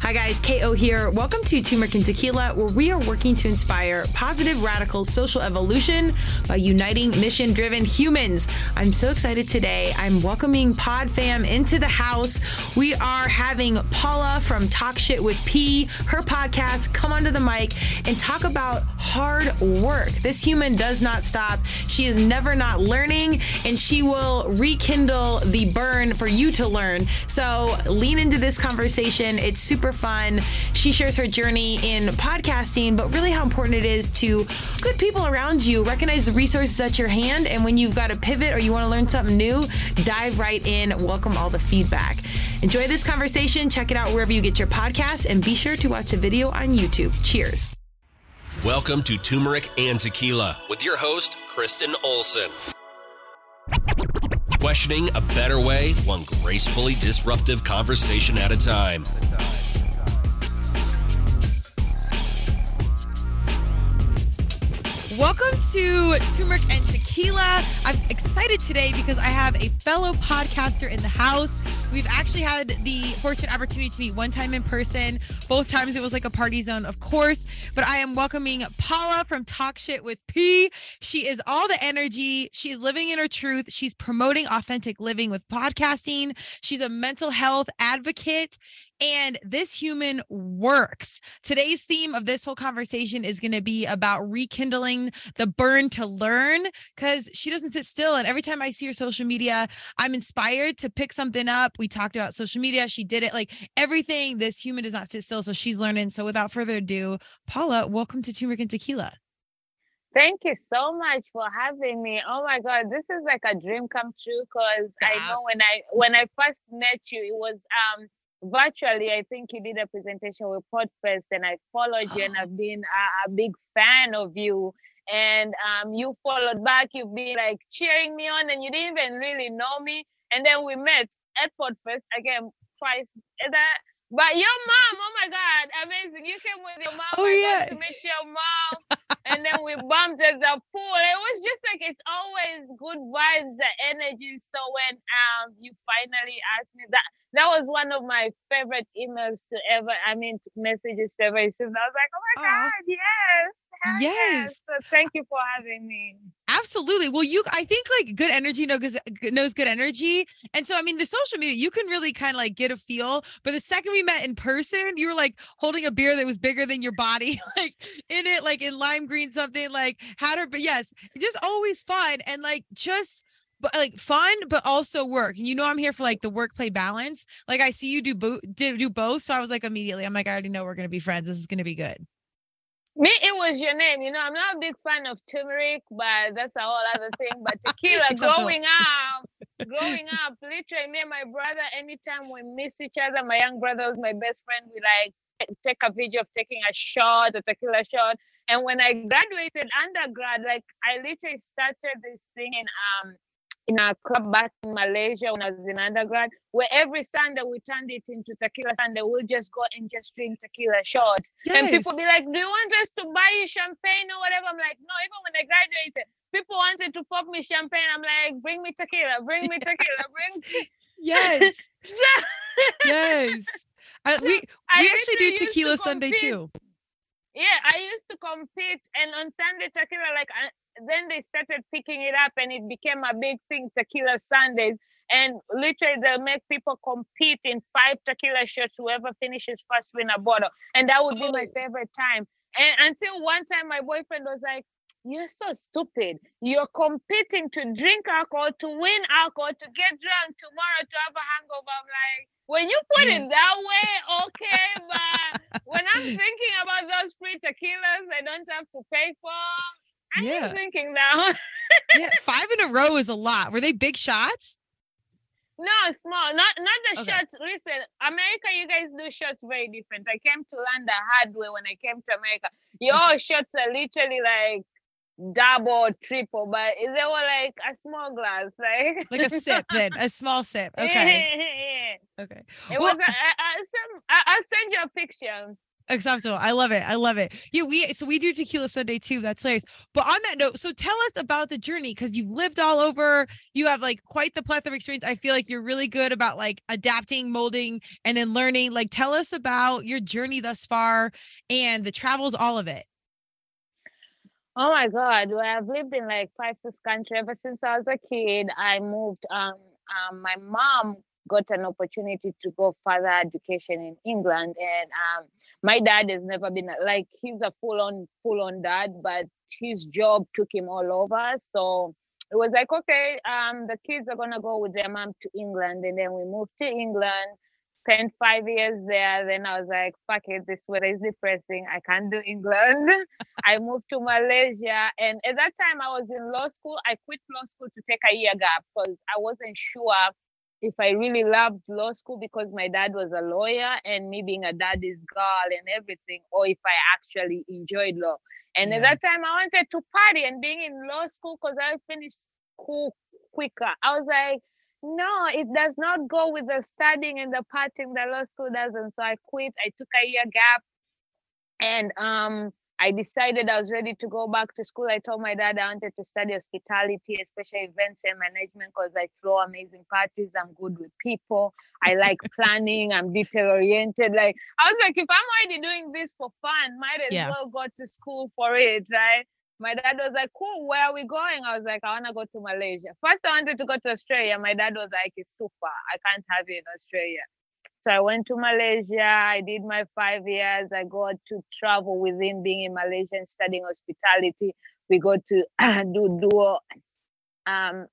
Hi, guys. KO here. Welcome to Turmeric and Tequila, where we are working to inspire positive, radical social evolution by uniting mission driven humans. I'm so excited today. I'm welcoming Pod Fam into the house. We are having Paula from Talk Shit with P, her podcast, come onto the mic and talk about hard work. This human does not stop. She is never not learning, and she will rekindle the burn for you to learn. So lean into this conversation. It's super super fun. She shares her journey in podcasting, but really how important it is to good people around you, recognize the resources at your hand, and when you've got a pivot or you want to learn something new, dive right in. Welcome all the feedback. Enjoy this conversation. Check it out wherever you get your podcasts, and be sure to watch a video on YouTube. Cheers. Welcome to Turmeric and Tequila with your host, Kristen Olson. Questioning a better way, one gracefully disruptive conversation at a time. Welcome to Turmeric and Tequila. I'm excited today because I have a fellow podcaster in the house. We've actually had the fortunate opportunity to meet one time in person. Both times it was like a party zone, of course. But I am welcoming Paula from Talk Shit with P. She is all the energy. She's living in her truth. She's promoting authentic living with podcasting. She's a mental health advocate and this human works. Today's theme of this whole conversation is going to be about rekindling the burn to learn because she doesn't sit still. And every time I see her social media, I'm inspired to pick something up. We talked about social media. She did it like everything. This human does not sit still. So she's learning. So without further ado, Paula, welcome to Turmeric and Tequila. Thank you so much for having me. Oh my God, this is like a dream come true because I know when I when I first met you, it was um virtually, I think you did a presentation with Podfest, and I followed you, and I've been a, a big fan of you. And um, you followed back. You've been like cheering me on, and you didn't even really know me. And then we met at Podfest again twice. That, but your mom, oh my God, amazing! You came with your mom. Oh yeah, to meet your mom, and then we bumped at the pool. It was just like it's always good vibes, the energy. So when um you finally asked me that that was one of my favorite emails to ever, I mean, messages to ever receive. I was like, oh my God, yes. Yes. yes. So thank you for having me. Absolutely. Well, you, I think like good energy knows, uh, knows good energy. And so, I mean, the social media, you can really kind of like get a feel. But the second we met in person, you were like holding a beer that was bigger than your body, like in it, like in lime green, something like had her, but yes, just always fun. And like just, but like fun, but also work. And you know, I'm here for like the work play balance. Like I see you do both, do, do both. So I was like immediately, I'm like, I already know we're gonna be friends. This is gonna be good. Me, it was your name. You know, I'm not a big fan of turmeric, but that's a whole other thing. But tequila, growing up, growing up, literally, me and my brother, anytime we miss each other, my young brother was my best friend. We like take a video of taking a shot, a tequila shot. And when I graduated undergrad, like I literally started this thing in um in a club back in Malaysia when I was in undergrad, where every Sunday we turned it into tequila Sunday. We'll just go and just drink tequila shots. Yes. And people be like, Do you want us to buy you champagne or whatever? I'm like, No, even when I graduated, people wanted to pop me champagne. I'm like, Bring me tequila, bring me tequila, bring Yes. yes. Uh, we we actually do tequila to Sunday too. Yeah, I used to compete, and on Sunday tequila, like then they started picking it up and it became a big thing tequila sundays. And literally they'll make people compete in five tequila shots whoever finishes first win a bottle. And that would be my oh. favorite time. And until one time my boyfriend was like you're so stupid. You're competing to drink alcohol to win alcohol to get drunk tomorrow to have a hangover. I'm like when you put it mm. that way okay but when i'm thinking about those free tequilas i don't have to pay for I'm yeah. thinking now. yeah, five in a row is a lot. Were they big shots? No, small. Not not the okay. shots. Listen, America, you guys do shots very different. I came to learn the hard way when I came to America. Your okay. shots are literally like double, triple, but they were like a small glass, like like a sip, then a small sip. Okay. yeah. Okay. It well, was. A, I, I'll, send, I'll send you a picture. Exceptional. I love it. I love it. Yeah, we so we do tequila Sunday too. That's nice. But on that note, so tell us about the journey because you've lived all over. You have like quite the plethora of experience. I feel like you're really good about like adapting, molding, and then learning. Like, tell us about your journey thus far and the travels, all of it. Oh my God. Well, I've lived in like five, six countries ever since I was a kid. I moved um um my mom got an opportunity to go further education in England and um my dad has never been like he's a full on full on dad, but his job took him all over. So it was like, okay, um, the kids are gonna go with their mom to England, and then we moved to England, spent five years there. Then I was like, fuck it, this weather is depressing. I can't do England. I moved to Malaysia, and at that time I was in law school. I quit law school to take a year gap because I wasn't sure if I really loved law school because my dad was a lawyer and me being a daddy's girl and everything, or if I actually enjoyed law. And yeah. at that time, I wanted to party and being in law school because I finished school quicker. I was like, no, it does not go with the studying and the partying that law school doesn't. So I quit. I took a year gap, and um, I decided I was ready to go back to school. I told my dad I wanted to study hospitality, especially events and management, because I throw amazing parties. I'm good with people. I like planning. I'm detail oriented. Like I was like, if I'm already doing this for fun, might as yeah. well go to school for it, right? My dad was like, cool, where are we going? I was like, I want to go to Malaysia. First, I wanted to go to Australia. My dad was like, it's super. I can't have you in Australia. So I went to Malaysia. I did my five years. I got to travel within being in Malaysia and studying hospitality. We got to do dual um,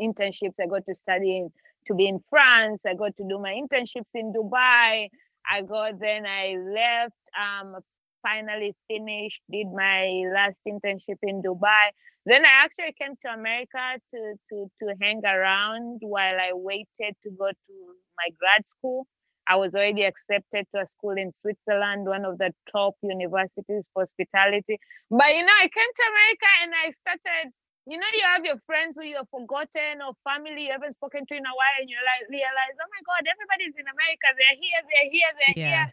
internships. I got to study in, to be in France. I got to do my internships in Dubai. I got then I left. Um, finally finished. Did my last internship in Dubai. Then I actually came to America to to to hang around while I waited to go to my grad school. I was already accepted to a school in Switzerland, one of the top universities for hospitality. But you know, I came to America and I started, you know, you have your friends who you've forgotten or family you haven't spoken to in a while, and you like realize, oh my God, everybody's in America. They're here, they're here, they're yeah. here.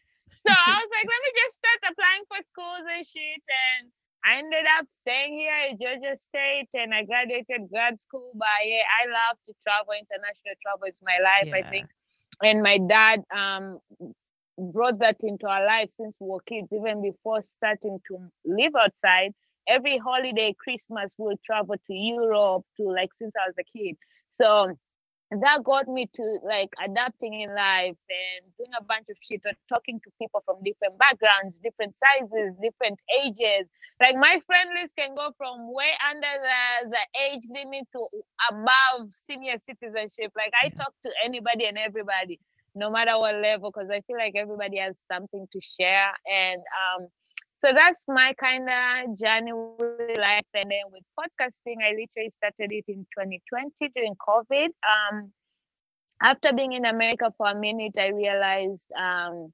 So I was like, let me just start applying for schools and shit. And I ended up staying here at Georgia State and I graduated grad school. But yeah, I love to travel. International travel is my life, yeah. I think and my dad um, brought that into our life since we were kids, even before starting to live outside. Every holiday, Christmas, we'll travel to Europe to like since I was a kid. So that got me to like adapting in life and doing a bunch of shit or talking to people from different backgrounds, different sizes, different ages. Like my friend list can go from way under the, the age limit to above senior citizenship. Like I talk to anybody and everybody, no matter what level, because I feel like everybody has something to share. And um, so that's my kind of journey with life. And then with podcasting, I literally started it in 2020 during COVID. Um, after being in America for a minute, I realized um,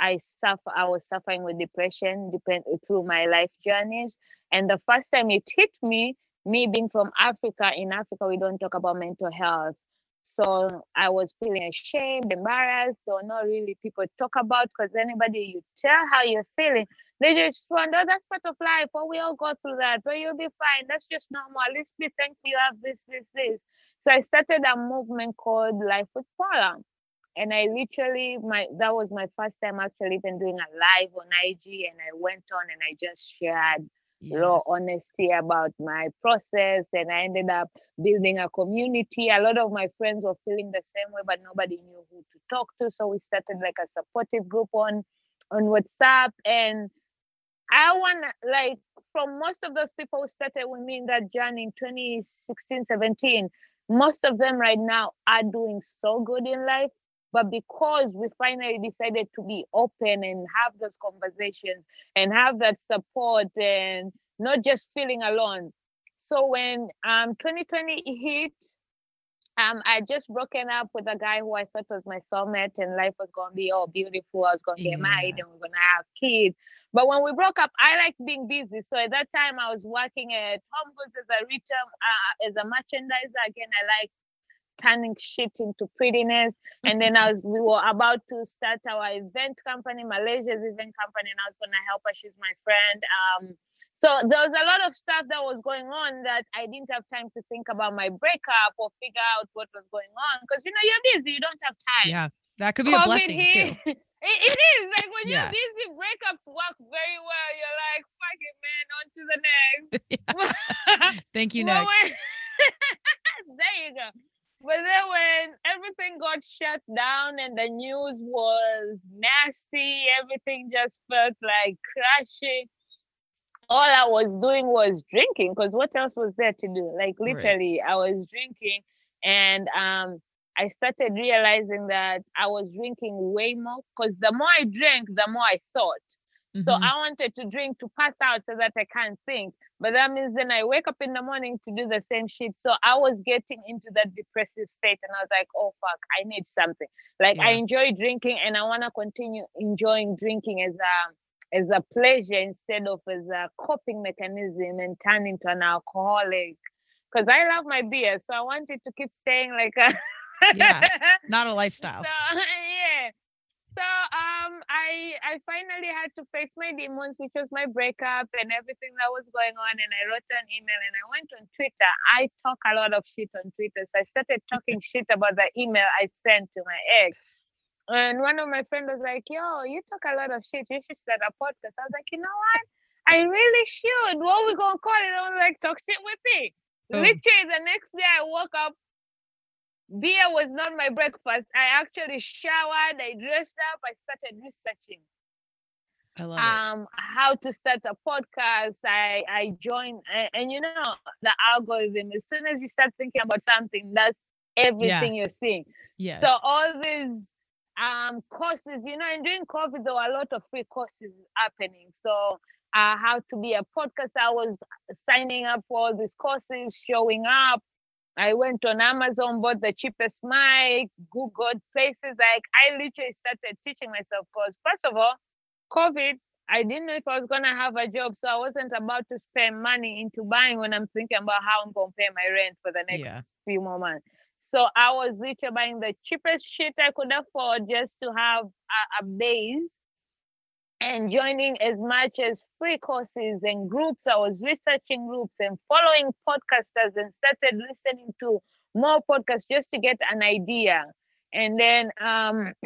I suffer. I was suffering with depression depend, through my life journeys. And the first time it hit me, me being from Africa, in Africa we don't talk about mental health. So I was feeling ashamed, embarrassed, or not really people talk about because anybody you tell how you're feeling, they just wonder oh, that's part of life. Oh, we all go through that, but you'll be fine. That's just normal. Least be thankful you have this, this, this. So I started a movement called Life with Paula. And I literally my that was my first time actually even doing a live on IG and I went on and I just shared yes. raw honesty about my process and I ended up building a community. A lot of my friends were feeling the same way, but nobody knew who to talk to. So we started like a supportive group on on WhatsApp and I want like from most of those people who started with me in that journey in 2016, 17, most of them right now are doing so good in life. But because we finally decided to be open and have those conversations and have that support and not just feeling alone. So when um 2020 hit, um, I just broken up with a guy who I thought was my soulmate, and life was gonna be all beautiful. I was gonna get married, and we are gonna have kids. But when we broke up, I liked being busy. So at that time, I was working at Home Goods as a retail, uh, as a merchandiser. Again, I like turning shit into prettiness. And then I was we were about to start our event company, Malaysia's event company, and I was gonna help her. She's my friend. Um, so there was a lot of stuff that was going on that I didn't have time to think about my breakup or figure out what was going on because you know you're busy, you don't have time. Yeah, that could be COVID a blessing hit. too. it, it is like when you're busy, breakups work very well. You're like, fuck it, man, on to the next. Thank you, next. There you go. But then when everything got shut down and the news was nasty, everything just felt like crashing all I was doing was drinking because what else was there to do? Like literally, right. I was drinking and um I started realizing that I was drinking way more because the more I drank, the more I thought. Mm-hmm. So I wanted to drink to pass out so that I can't think. But that means then I wake up in the morning to do the same shit. So I was getting into that depressive state and I was like, oh fuck, I need something. Like yeah. I enjoy drinking and I want to continue enjoying drinking as a as a pleasure instead of as a coping mechanism and turn into an alcoholic. Because I love my beer, so I wanted to keep staying like a yeah, not a lifestyle. So, yeah. So um, I I finally had to face my demons, which was my breakup and everything that was going on. And I wrote an email and I went on Twitter. I talk a lot of shit on Twitter, so I started talking shit about the email I sent to my ex. And one of my friends was like, yo, you talk a lot of shit. You should start a podcast. I was like, you know what? I really should. What we gonna call it? I was like, talk shit with me. Oh. Literally the next day I woke up, beer was not my breakfast. I actually showered, I dressed up, I started researching. I love um, it. how to start a podcast. I I joined, and, and, you know the algorithm. As soon as you start thinking about something, that's everything yeah. you're seeing. Yes. So all these um, courses, you know, and during COVID, there were a lot of free courses happening. So, uh, how to be a podcaster, I was signing up for all these courses, showing up. I went on Amazon, bought the cheapest mic, Googled places. Like, I literally started teaching myself because, first of all, COVID, I didn't know if I was going to have a job. So, I wasn't about to spend money into buying when I'm thinking about how I'm going to pay my rent for the next yeah. few more months. So I was literally buying the cheapest shit I could afford just to have a, a base and joining as much as free courses and groups. I was researching groups and following podcasters and started listening to more podcasts just to get an idea. And then um,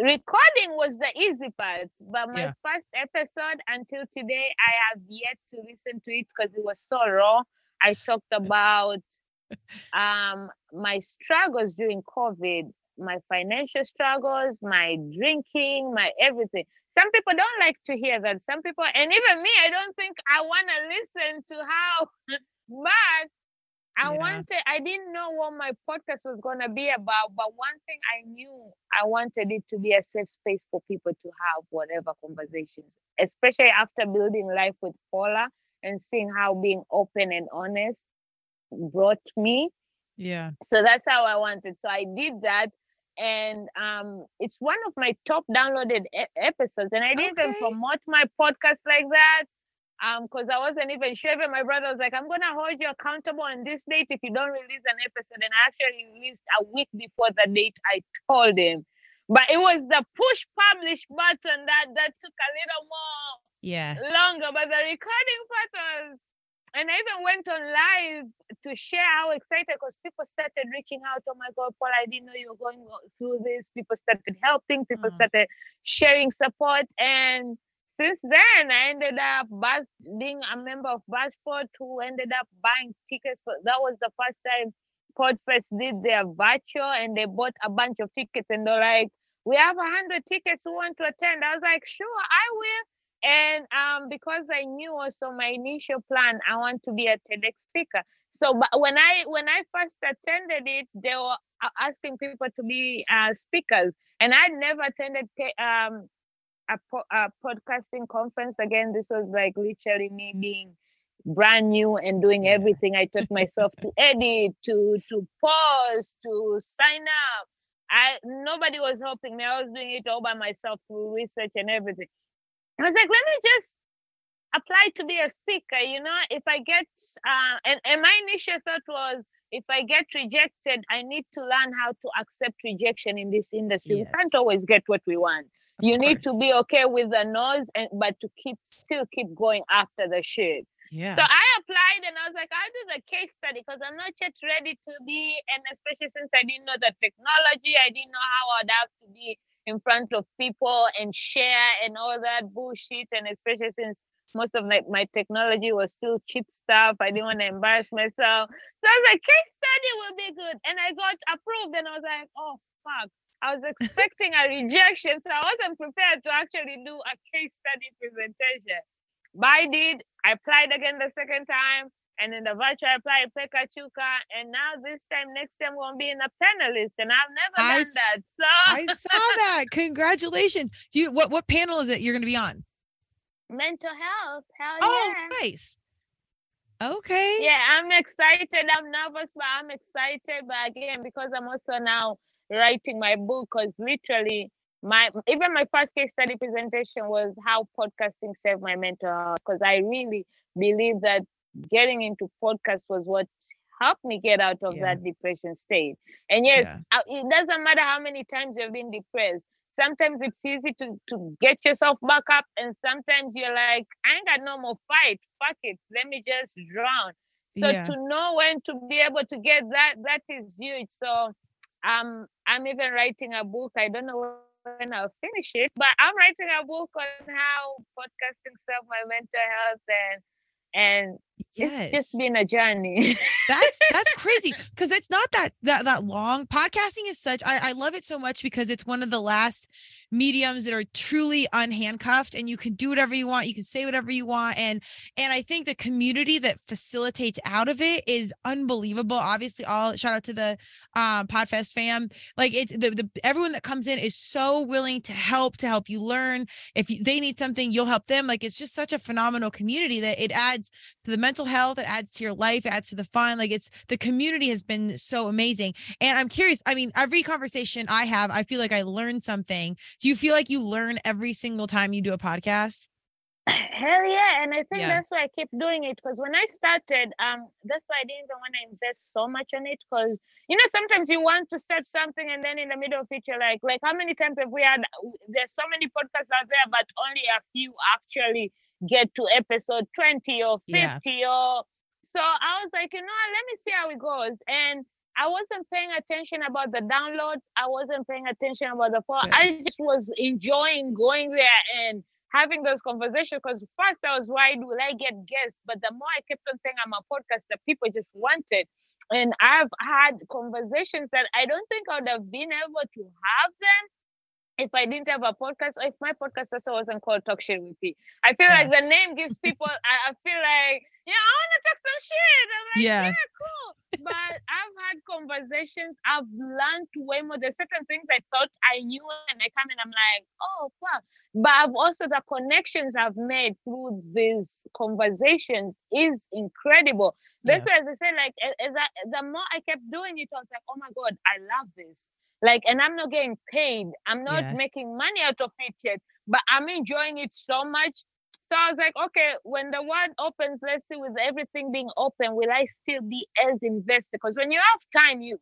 recording was the easy part, but my yeah. first episode until today, I have yet to listen to it because it was so raw. I talked about um, my struggles during COVID, my financial struggles, my drinking, my everything. Some people don't like to hear that. Some people, and even me, I don't think I want to listen to how, but I yeah. wanted, I didn't know what my podcast was going to be about. But one thing I knew, I wanted it to be a safe space for people to have whatever conversations, especially after building life with Paula and seeing how being open and honest brought me. Yeah. So that's how I wanted. So I did that. And um, it's one of my top downloaded e- episodes. And I didn't okay. even promote my podcast like that because um, I wasn't even sure. Even my brother was like, I'm going to hold you accountable on this date if you don't release an episode. And I actually released a week before the date I told him. But it was the push publish button that that took a little more yeah longer. But the recording part was and I even went on live to share how excited because people started reaching out. Oh my God, Paul, I didn't know you were going through this. People started helping, people mm. started sharing support. And since then, I ended up bus, being a member of Buzzsprout who ended up buying tickets. For, that was the first time Podfest did their virtual and they bought a bunch of tickets and they're like, we have a hundred tickets who want to attend. I was like, sure, I will. And um, because I knew also my initial plan, I want to be a TEDx speaker. So, but when I when I first attended it, they were asking people to be uh, speakers, and I'd never attended um, a, po- a podcasting conference again. This was like literally me being brand new and doing everything. I taught myself to edit, to to pause, to sign up. I nobody was helping me. I was doing it all by myself through research and everything. I was like, let me just apply to be a speaker. You know, if I get, uh, and, and my initial thought was, if I get rejected, I need to learn how to accept rejection in this industry. Yes. We can't always get what we want. Of you need to be okay with the noise and but to keep still keep going after the shit. Yeah. So I applied and I was like, I'll do the case study because I'm not yet ready to be, and especially since I didn't know the technology, I didn't know how I'd have to be in front of people and share and all that bullshit. And especially since most of my, my technology was still cheap stuff, I didn't want to embarrass myself. So I was like, case study will be good. And I got approved and I was like, oh, fuck. I was expecting a rejection, so I wasn't prepared to actually do a case study presentation. But I did. I applied again the second time, and in the virtual I applied Pecha Kucha, and now this time, next time, we're gonna be in a panelist, and I've never I done s- that. So I saw that. Congratulations. Do you what what panel is it you're going to be on? mental health, hell Oh, yeah. nice. Okay. Yeah, I'm excited. I'm nervous, but I'm excited. But again, because I'm also now writing my book, because literally my even my first case study presentation was how podcasting saved my mental health. Because I really believe that getting into podcast was what helped me get out of Yeah. that depression state. And yes, Yeah. uh, it doesn't matter how many times you've been depressed. Sometimes it's easy to, to get yourself back up, and sometimes you're like, I ain't got no more fight. Fuck it. Let me just drown. So Yeah. to know when to be able to get that, that is huge. So um I'm even writing a book. I don't know when I'll finish it, but I'm writing a book on how podcasting served my mental health and and Yes. it's just been a journey. that's that's crazy because it's not that that that long podcasting is such I, I love it so much because it's one of the last mediums that are truly unhandcuffed and you can do whatever you want you can say whatever you want and and i think the community that facilitates out of it is unbelievable. Obviously all shout out to the um podfest fam. Like it's the, the everyone that comes in is so willing to help to help you learn. If you, they need something you'll help them. Like it's just such a phenomenal community that it adds to the mental health it adds to your life it adds to the fun. Like it's the community has been so amazing. And i'm curious i mean every conversation i have i feel like i learn something do you feel like you learn every single time you do a podcast Hell yeah. And I think Yeah. that's why I keep doing it. Because when I started, um, that's why I didn't want to invest so much on it. Because you know, sometimes you want to start something and then in the middle of it, you're like, like how many times have we had there's so many podcasts out there, but only a few actually get to episode 20 or 50 Yeah. or so I was like, you know, what, let me see how it goes. And I wasn't paying attention about the downloads. I wasn't paying attention about the phone. Yeah. I just was enjoying going there and having those conversations because first I was worried, will I get guests? But the more I kept on saying I'm a podcaster, people just wanted. And I've had conversations that I don't think I would have been able to have them if I didn't have a podcast or if my podcast also wasn't called Talk Shit with P. I feel Yeah. like the name gives people, I, I feel like, yeah, I want to talk some shit. I'm like, Yeah. yeah, cool. But I've had conversations, I've learned way more. There's certain things I thought I knew, and I come and I'm like, oh, fuck. But I've also, the connections I've made through these conversations is incredible. That's why, as I said, like, as I, the more I kept doing it, I was like, oh my God, I love this. Like, and I'm not getting paid. I'm not Yeah. making money out of it yet, but I'm enjoying it so much. So I was like, okay, when the world opens, let's see, with everything being open, will I still be as invested? Because when you have time, you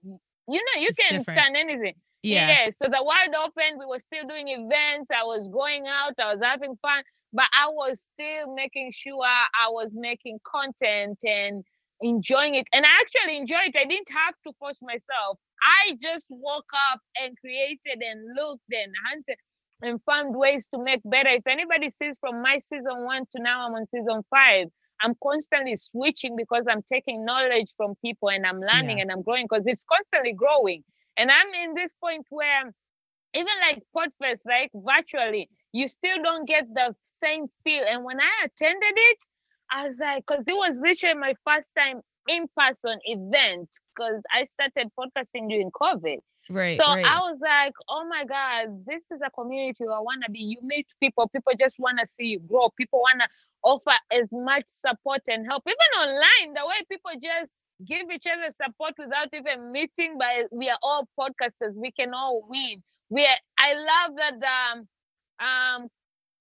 you know you It's can different. stand anything. yeah So the world opened, we were still doing events. I was going out, I was having fun, but I was still making sure I was making content and enjoying it. And I actually enjoyed it. I didn't have to force myself. I just woke up and created and looked and hunted and found ways to make better. If anybody sees from my season one to now I'm on season five, I'm constantly switching because I'm taking knowledge from people and I'm learning Yeah. and I'm growing because it's constantly growing. And I'm in this point where even like Podfest, like virtually, you still don't get the same feel. And when I attended it, I was like, because it was literally my first time in person event because I started podcasting during COVID. right So right I was like, oh my God, this is a community I want to be. You meet people, people just want to see you grow. People want to offer as much support and help. Even online, the way people just give each other support without even meeting, but we are all podcasters. We can all win. We are, I love that um, um,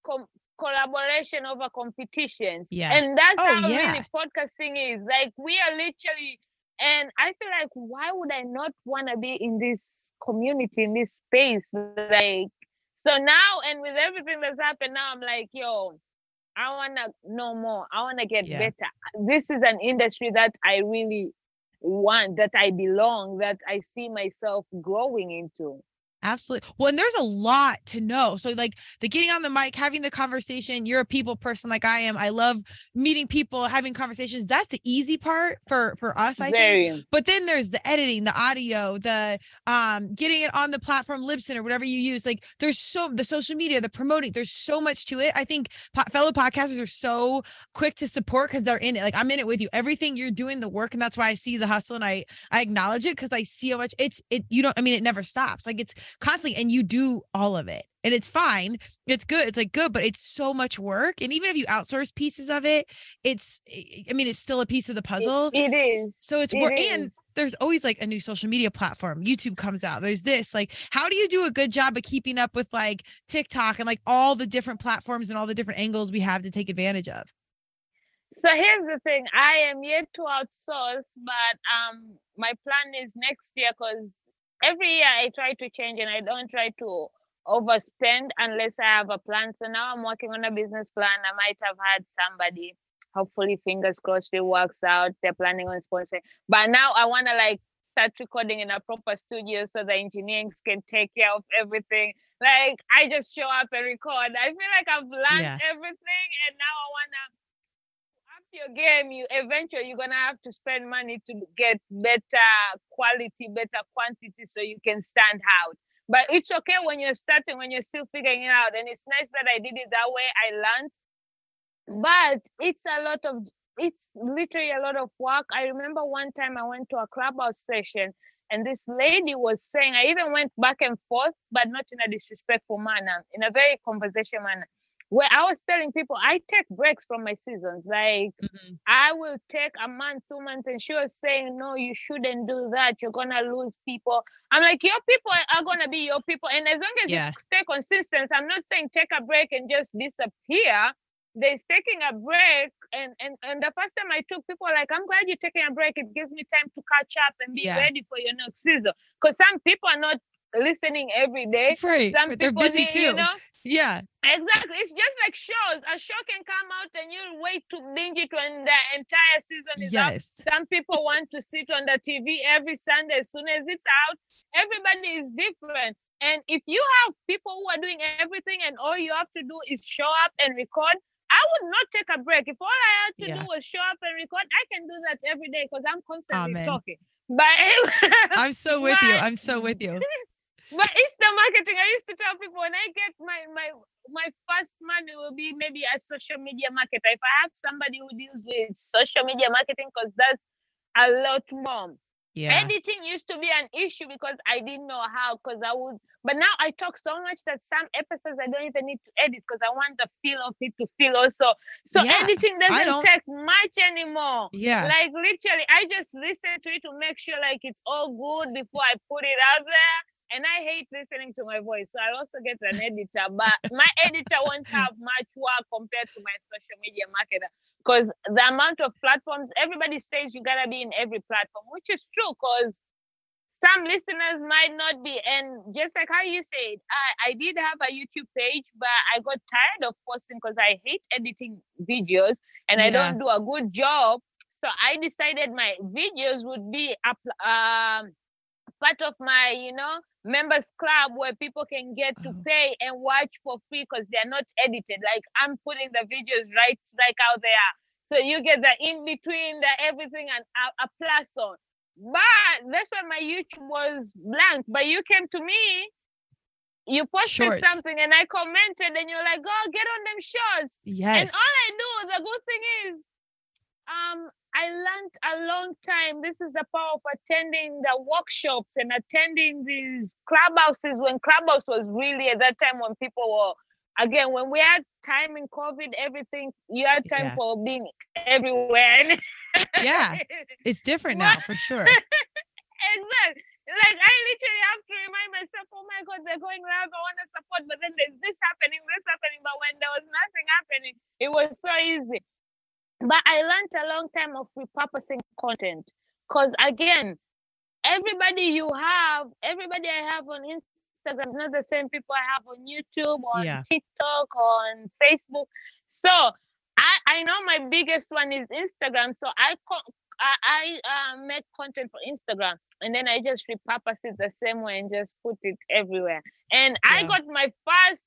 com- collaboration over competitions. Yeah. And that's Oh, how yeah. really podcasting is. Like we are literally And I feel like, why would I not want to be in this community, in this space? Like, so now, and with everything that's happened now, I'm like, yo, I want to know more. I want to get yeah. better. This is an industry that I really want, that I belong, that I see myself growing into. Absolutely. Well, and there's a lot to know. So, like the getting on the mic, having the conversation, you're a people person like I am. I love meeting people, having conversations. That's the easy part for for us, I Very. think. But then there's the editing, the audio, the um getting it on the platform, Libsyn or whatever you use. Like there's so the social media, the promoting, there's so much to it. I think po- fellow podcasters are so quick to support because they're in it. Like I'm in it with you. Everything you're doing the work, and that's why I see the hustle and I I acknowledge it because I see how much it's it you don't I mean it never stops. Like it's constantly and you do all of it and it's fine it's good it's like good but it's so much work and even if you outsource pieces of it it's i mean it's still a piece of the puzzle it, it is so it's work and there's always like a new social media platform youtube comes out there's this like how do you do a good job of keeping up with like tiktok and like all the different platforms and all the different angles we have to take advantage of? So here's the thing i am yet to outsource but um my plan is next year because every year I try to change and I don't try to overspend unless I have a plan. So now I'm working on a business plan. I might have had somebody, hopefully, fingers crossed, it works out. They're planning on sponsoring. But now I want to like start recording in a proper studio so the engineering can take care of everything. Like I just show up and record. I feel like I've learned yeah. everything and now I want to your game, you eventually you're gonna have to spend money to get better quality, better quantity, so you can stand out. But it's okay when you're starting, when you're still figuring it out. And it's nice that I did it that way. I learned, but it's a lot of it's literally a lot of work. I remember one time I went to a clubhouse session and this lady was saying, I even went back and forth, but not in a disrespectful manner, in a very conversation manner where I was telling people I take breaks from my seasons. Like mm-hmm. I will take a month, two months, and she was saying, No, you shouldn't do that. You're gonna lose people. I'm like, Your people are gonna be your people. And as long as yeah. you stay consistent, I'm not saying take a break and just disappear. There's taking a break. And, and and the first time I took people like, I'm glad you're taking a break. It gives me time to catch up and be yeah. ready for your next season. Because some people are not listening every day. Right. Some people they're busy need, too. You know, yeah. Exactly. It's just like shows. A show can come out and you'll wait to binge it when the entire season is yes. out. Some people want to sit on the TV every Sunday as soon as it's out. Everybody is different. And if you have people who are doing everything and all you have to do is show up and record, I would not take a break. If all I had to yeah. do was show up and record, I can do that every day because I'm constantly Amen. talking. But I'm so with but, you. I'm so with you. but it's the marketing. I used to tell people when I get my my my first money will be maybe a social media marketer. If I have somebody who deals with social media marketing, because that's a lot more. Yeah. Editing used to be an issue because I didn't know how. Because I would, but now I talk so much that some episodes I don't even need to edit because I want the feel of it to feel also. So yeah, editing doesn't take much anymore. Yeah. Like literally, I just listen to it to make sure like it's all good before I put it out there and I hate listening to my voice. So I also get an editor, but my editor won't have much work compared to my social media marketer because the amount of platforms everybody says you gotta be in every platform, which is true because some listeners might not be. And just like how you said, I, I did have a YouTube page, but I got tired of posting because I hate editing videos and yeah. I don't do a good job. So I decided my videos would be up um part of my, you know, members club where people can get to uh-huh. pay and watch for free because they're not edited. Like I'm putting the videos right like out there. So you get the in between, the everything and a, a plus on. But that's why my YouTube was blank. But you came to me, you posted Shorts. something and I commented and you're like, oh, get on them shorts. Yes. And all I do, the good thing is, um, I learned a long time. This is the power of attending the workshops and attending these clubhouses when clubhouse was really at that time when people were again when we had time in COVID, everything you had time yeah. for being everywhere. yeah, it's different now for sure. exactly. Like I literally have to remind myself, oh my god, they're going live. I want to support, but then there's this happening, this happening. But when there was nothing happening, it was so easy. But I learned a long time of repurposing content because again, everybody you have, everybody I have on Instagram, not the same people I have on YouTube, on yeah. TikTok, on Facebook. So I, I know my biggest one is Instagram. So I I, I uh, make content for Instagram and then I just repurpose it the same way and just put it everywhere. And yeah. I got my first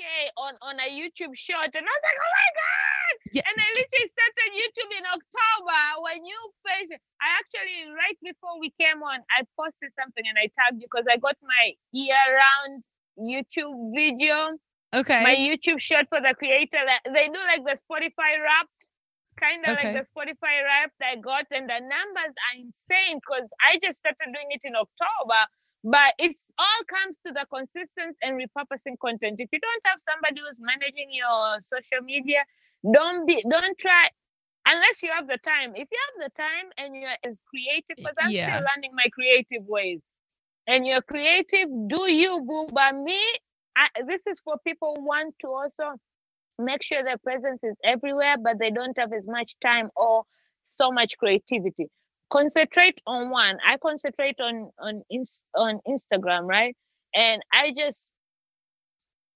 1K on, on a YouTube short and I was like, oh my God. Yeah. And I literally started YouTube in October when you page. I actually, right before we came on, I posted something and I tagged you because I got my year round YouTube video. Okay. My YouTube short for the creator. They do like the Spotify wrapped kind of okay. like the Spotify rap that I got, and the numbers are insane because I just started doing it in October. But it's all comes to the consistency and repurposing content. If you don't have somebody who's managing your social media, don't be don't try unless you have the time. If you have the time and you're as creative, because I'm yeah. still learning my creative ways, and you're creative, do you boo? But me, I, this is for people who want to also make sure their presence is everywhere, but they don't have as much time or so much creativity. Concentrate on one. I concentrate on on on Instagram, right? And I just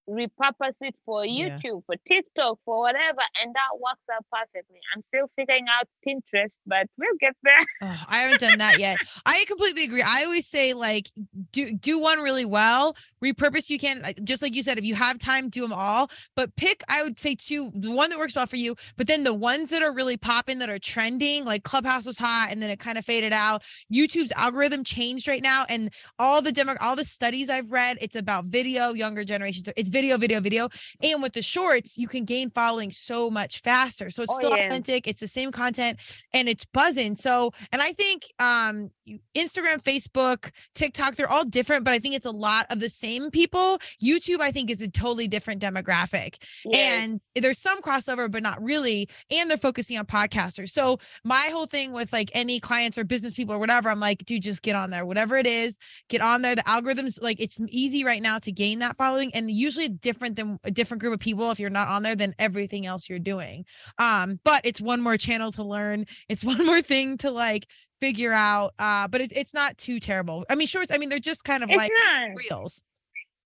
repurpose it for YouTube, yeah. for TikTok, for whatever, and that works out perfectly. I'm still figuring out Pinterest, but we'll get there. Oh, I haven't done that yet. I completely agree. I always say like do do one really well, repurpose you can just like you said if you have time do them all, but pick I would say two, the one that works well for you, but then the ones that are really popping that are trending, like Clubhouse was hot and then it kind of faded out. YouTube's algorithm changed right now and all the demo all the studies I've read, it's about video, younger generations. It's video, video, video. And with the shorts, you can gain following so much faster. So it's oh, still yeah. authentic. It's the same content and it's buzzing. So, and I think um Instagram, Facebook, TikTok, they're all different, but I think it's a lot of the same people. YouTube, I think, is a totally different demographic. Yes. And there's some crossover, but not really. And they're focusing on podcasters. So my whole thing with like any clients or business people or whatever, I'm like, dude, just get on there. Whatever it is, get on there. The algorithms, like it's easy right now to gain that following. And usually different than a different group of people if you're not on there than everything else you're doing. Um, but it's one more channel to learn. It's one more thing to like figure out. Uh, but it, it's not too terrible. I mean, shorts. I mean, they're just kind of it's like not. reels.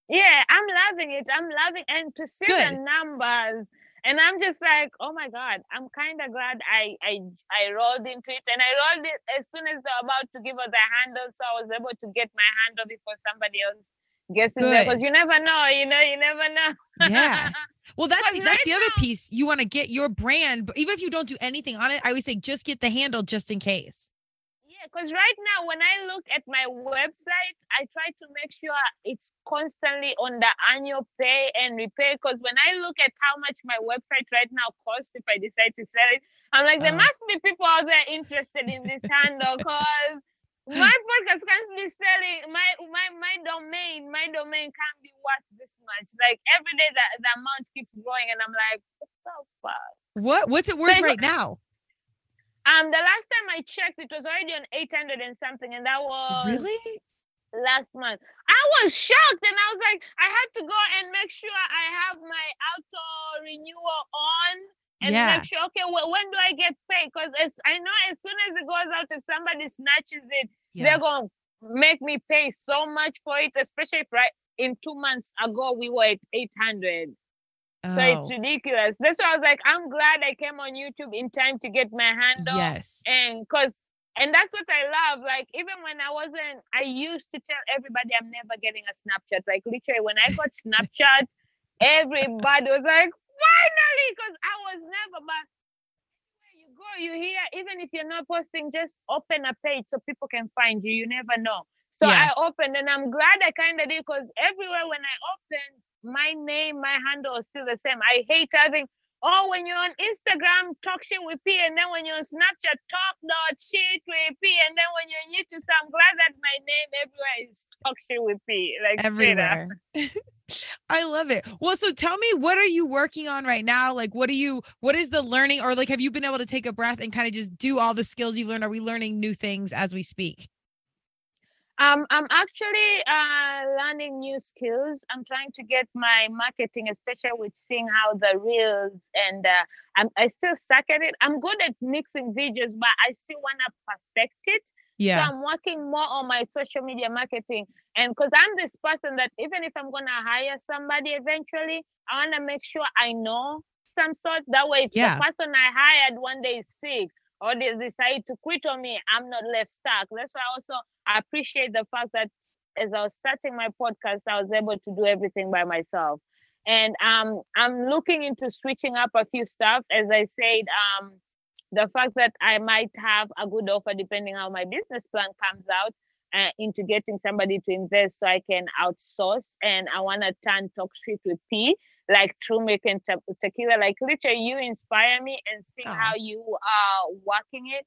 Yeah, I'm loving it. I'm loving and to see Good. the numbers. And I'm just like, oh my God, I'm kind of glad I, I I rolled into it. And I rolled it as soon as they're about to give us the handle. So I was able to get my handle before somebody else gets in there. Because you never know, you know, you never know. yeah. Well, that's that's right the other now, piece. You want to get your brand, but even if you don't do anything on it, I always say just get the handle just in case. Because right now when I look at my website, I try to make sure it's constantly on the annual pay and repair. Because when I look at how much my website right now costs if I decide to sell it, I'm like, there uh, must be people out there interested in this handle because my podcast constantly selling my my my domain, my domain can't be worth this much. Like every day that the amount keeps growing and I'm like, what the fuck? What what's it worth so, right now? Um, the last time I checked, it was already on 800 and something, and that was really last month. I was shocked, and I was like, I had to go and make sure I have my auto renewal on, and yeah. make sure, okay, well, when do I get paid? Because I know as soon as it goes out, if somebody snatches it, yeah. they're gonna make me pay so much for it, especially if right in two months ago we were at 800. Oh. So it's oh. ridiculous. That's why I was like, I'm glad I came on YouTube in time to get my handle. Yes. And because and that's what I love. Like even when I wasn't, I used to tell everybody I'm never getting a Snapchat. Like literally, when I got Snapchat, everybody was like, finally, because I was never. But where you go, you hear. Even if you're not posting, just open a page so people can find you. You never know. So yeah. I opened, and I'm glad I kind of did because everywhere when I opened, my name, my handle is still the same. I hate having, oh, when you're on Instagram, talk shit with P, and then when you're on Snapchat, talk dot shit with P, and then when you're on YouTube, so I'm glad that my name everywhere is talk shit with P. Like everywhere. I love it. Well, so tell me, what are you working on right now? Like, what are you, what is the learning, or like, have you been able to take a breath and kind of just do all the skills you've learned? Are we learning new things as we speak? Um, I'm actually uh, learning new skills. I'm trying to get my marketing, especially with seeing how the reels and uh, I'm, I still suck at it. I'm good at mixing videos, but I still want to perfect it. Yeah. So I'm working more on my social media marketing. And because I'm this person that even if I'm going to hire somebody eventually, I want to make sure I know some sort. That way, if Yeah. the person I hired one day is sick or they decide to quit on me, I'm not left stuck. That's why also I appreciate the fact that as I was starting my podcast, I was able to do everything by myself. And um, I'm looking into switching up a few stuff. As I said, um, the fact that I might have a good offer depending how my business plan comes out uh, into getting somebody to invest so I can outsource. And I want to turn Talk Shit with P, like Turmeric and te- Tequila. Like literally, you inspire me and seeing Aw. how you are working it.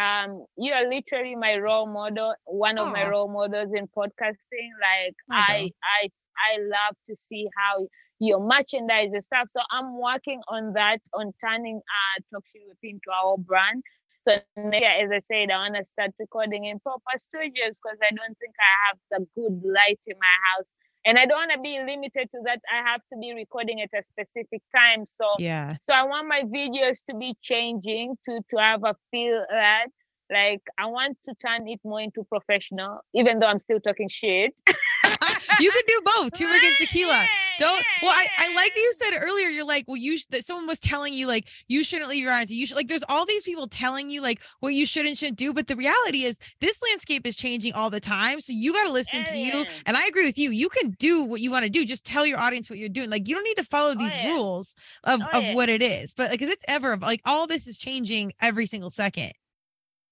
Um, you are literally my role model, one of my role models in podcasting. Like I, I, I love to see how your merchandise and stuff. So I'm working on that, on turning uh Talk Shit into our brand. So next year, as I said, I want to start recording in proper studios because I don't think I have the good light in my house. And I don't want to be limited to that. I have to be recording at a specific time. So Yeah. so I want my videos to be changing to to have a feel that like I want to turn it more into professional, even though I'm still talking shit. you can do both, turmeric and tequila. Yeah, Don't. Well, I, I like that you said earlier. You're like, well, you that someone was telling you like you shouldn't leave your auntie. You should like. There's all these people telling you like what you should and shouldn't do. But the reality is, this landscape is changing all the time. So you got to listen to you. And I agree with you. You can do what you want to do. Just tell your audience what you're doing. Like you don't need to follow oh, these yeah. rules of Oh, of yeah. what it is. But like, cause it's ever like all this is changing every single second.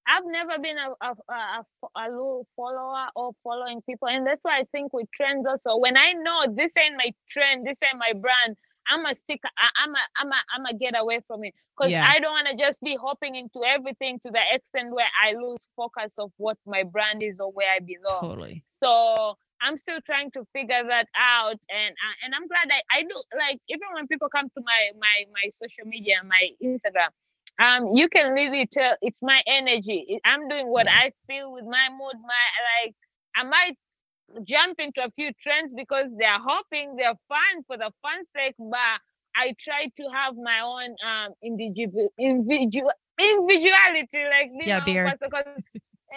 I've never been a, a, a, a low follower or following people. And that's why I think with trends also, when I know this ain't my trend, this ain't my brand, I'm a stick. I, I'm a, I'm a, I'm a get away from it because Yeah. I don't want to just be hopping into everything to the extent where I lose focus of what my brand is or where I belong. Totally. So I'm still trying to figure that out, and uh, and I'm glad I, I do like even when people come to my my my social media, my Instagram, um, you can really tell it's my energy. I'm doing what I feel with my mood. My like I might jump into a few trends because they're hopping, they're fun for the fun sake, but I try to have my own um individual individual individuality, like Yeah, own beer. person, 'cause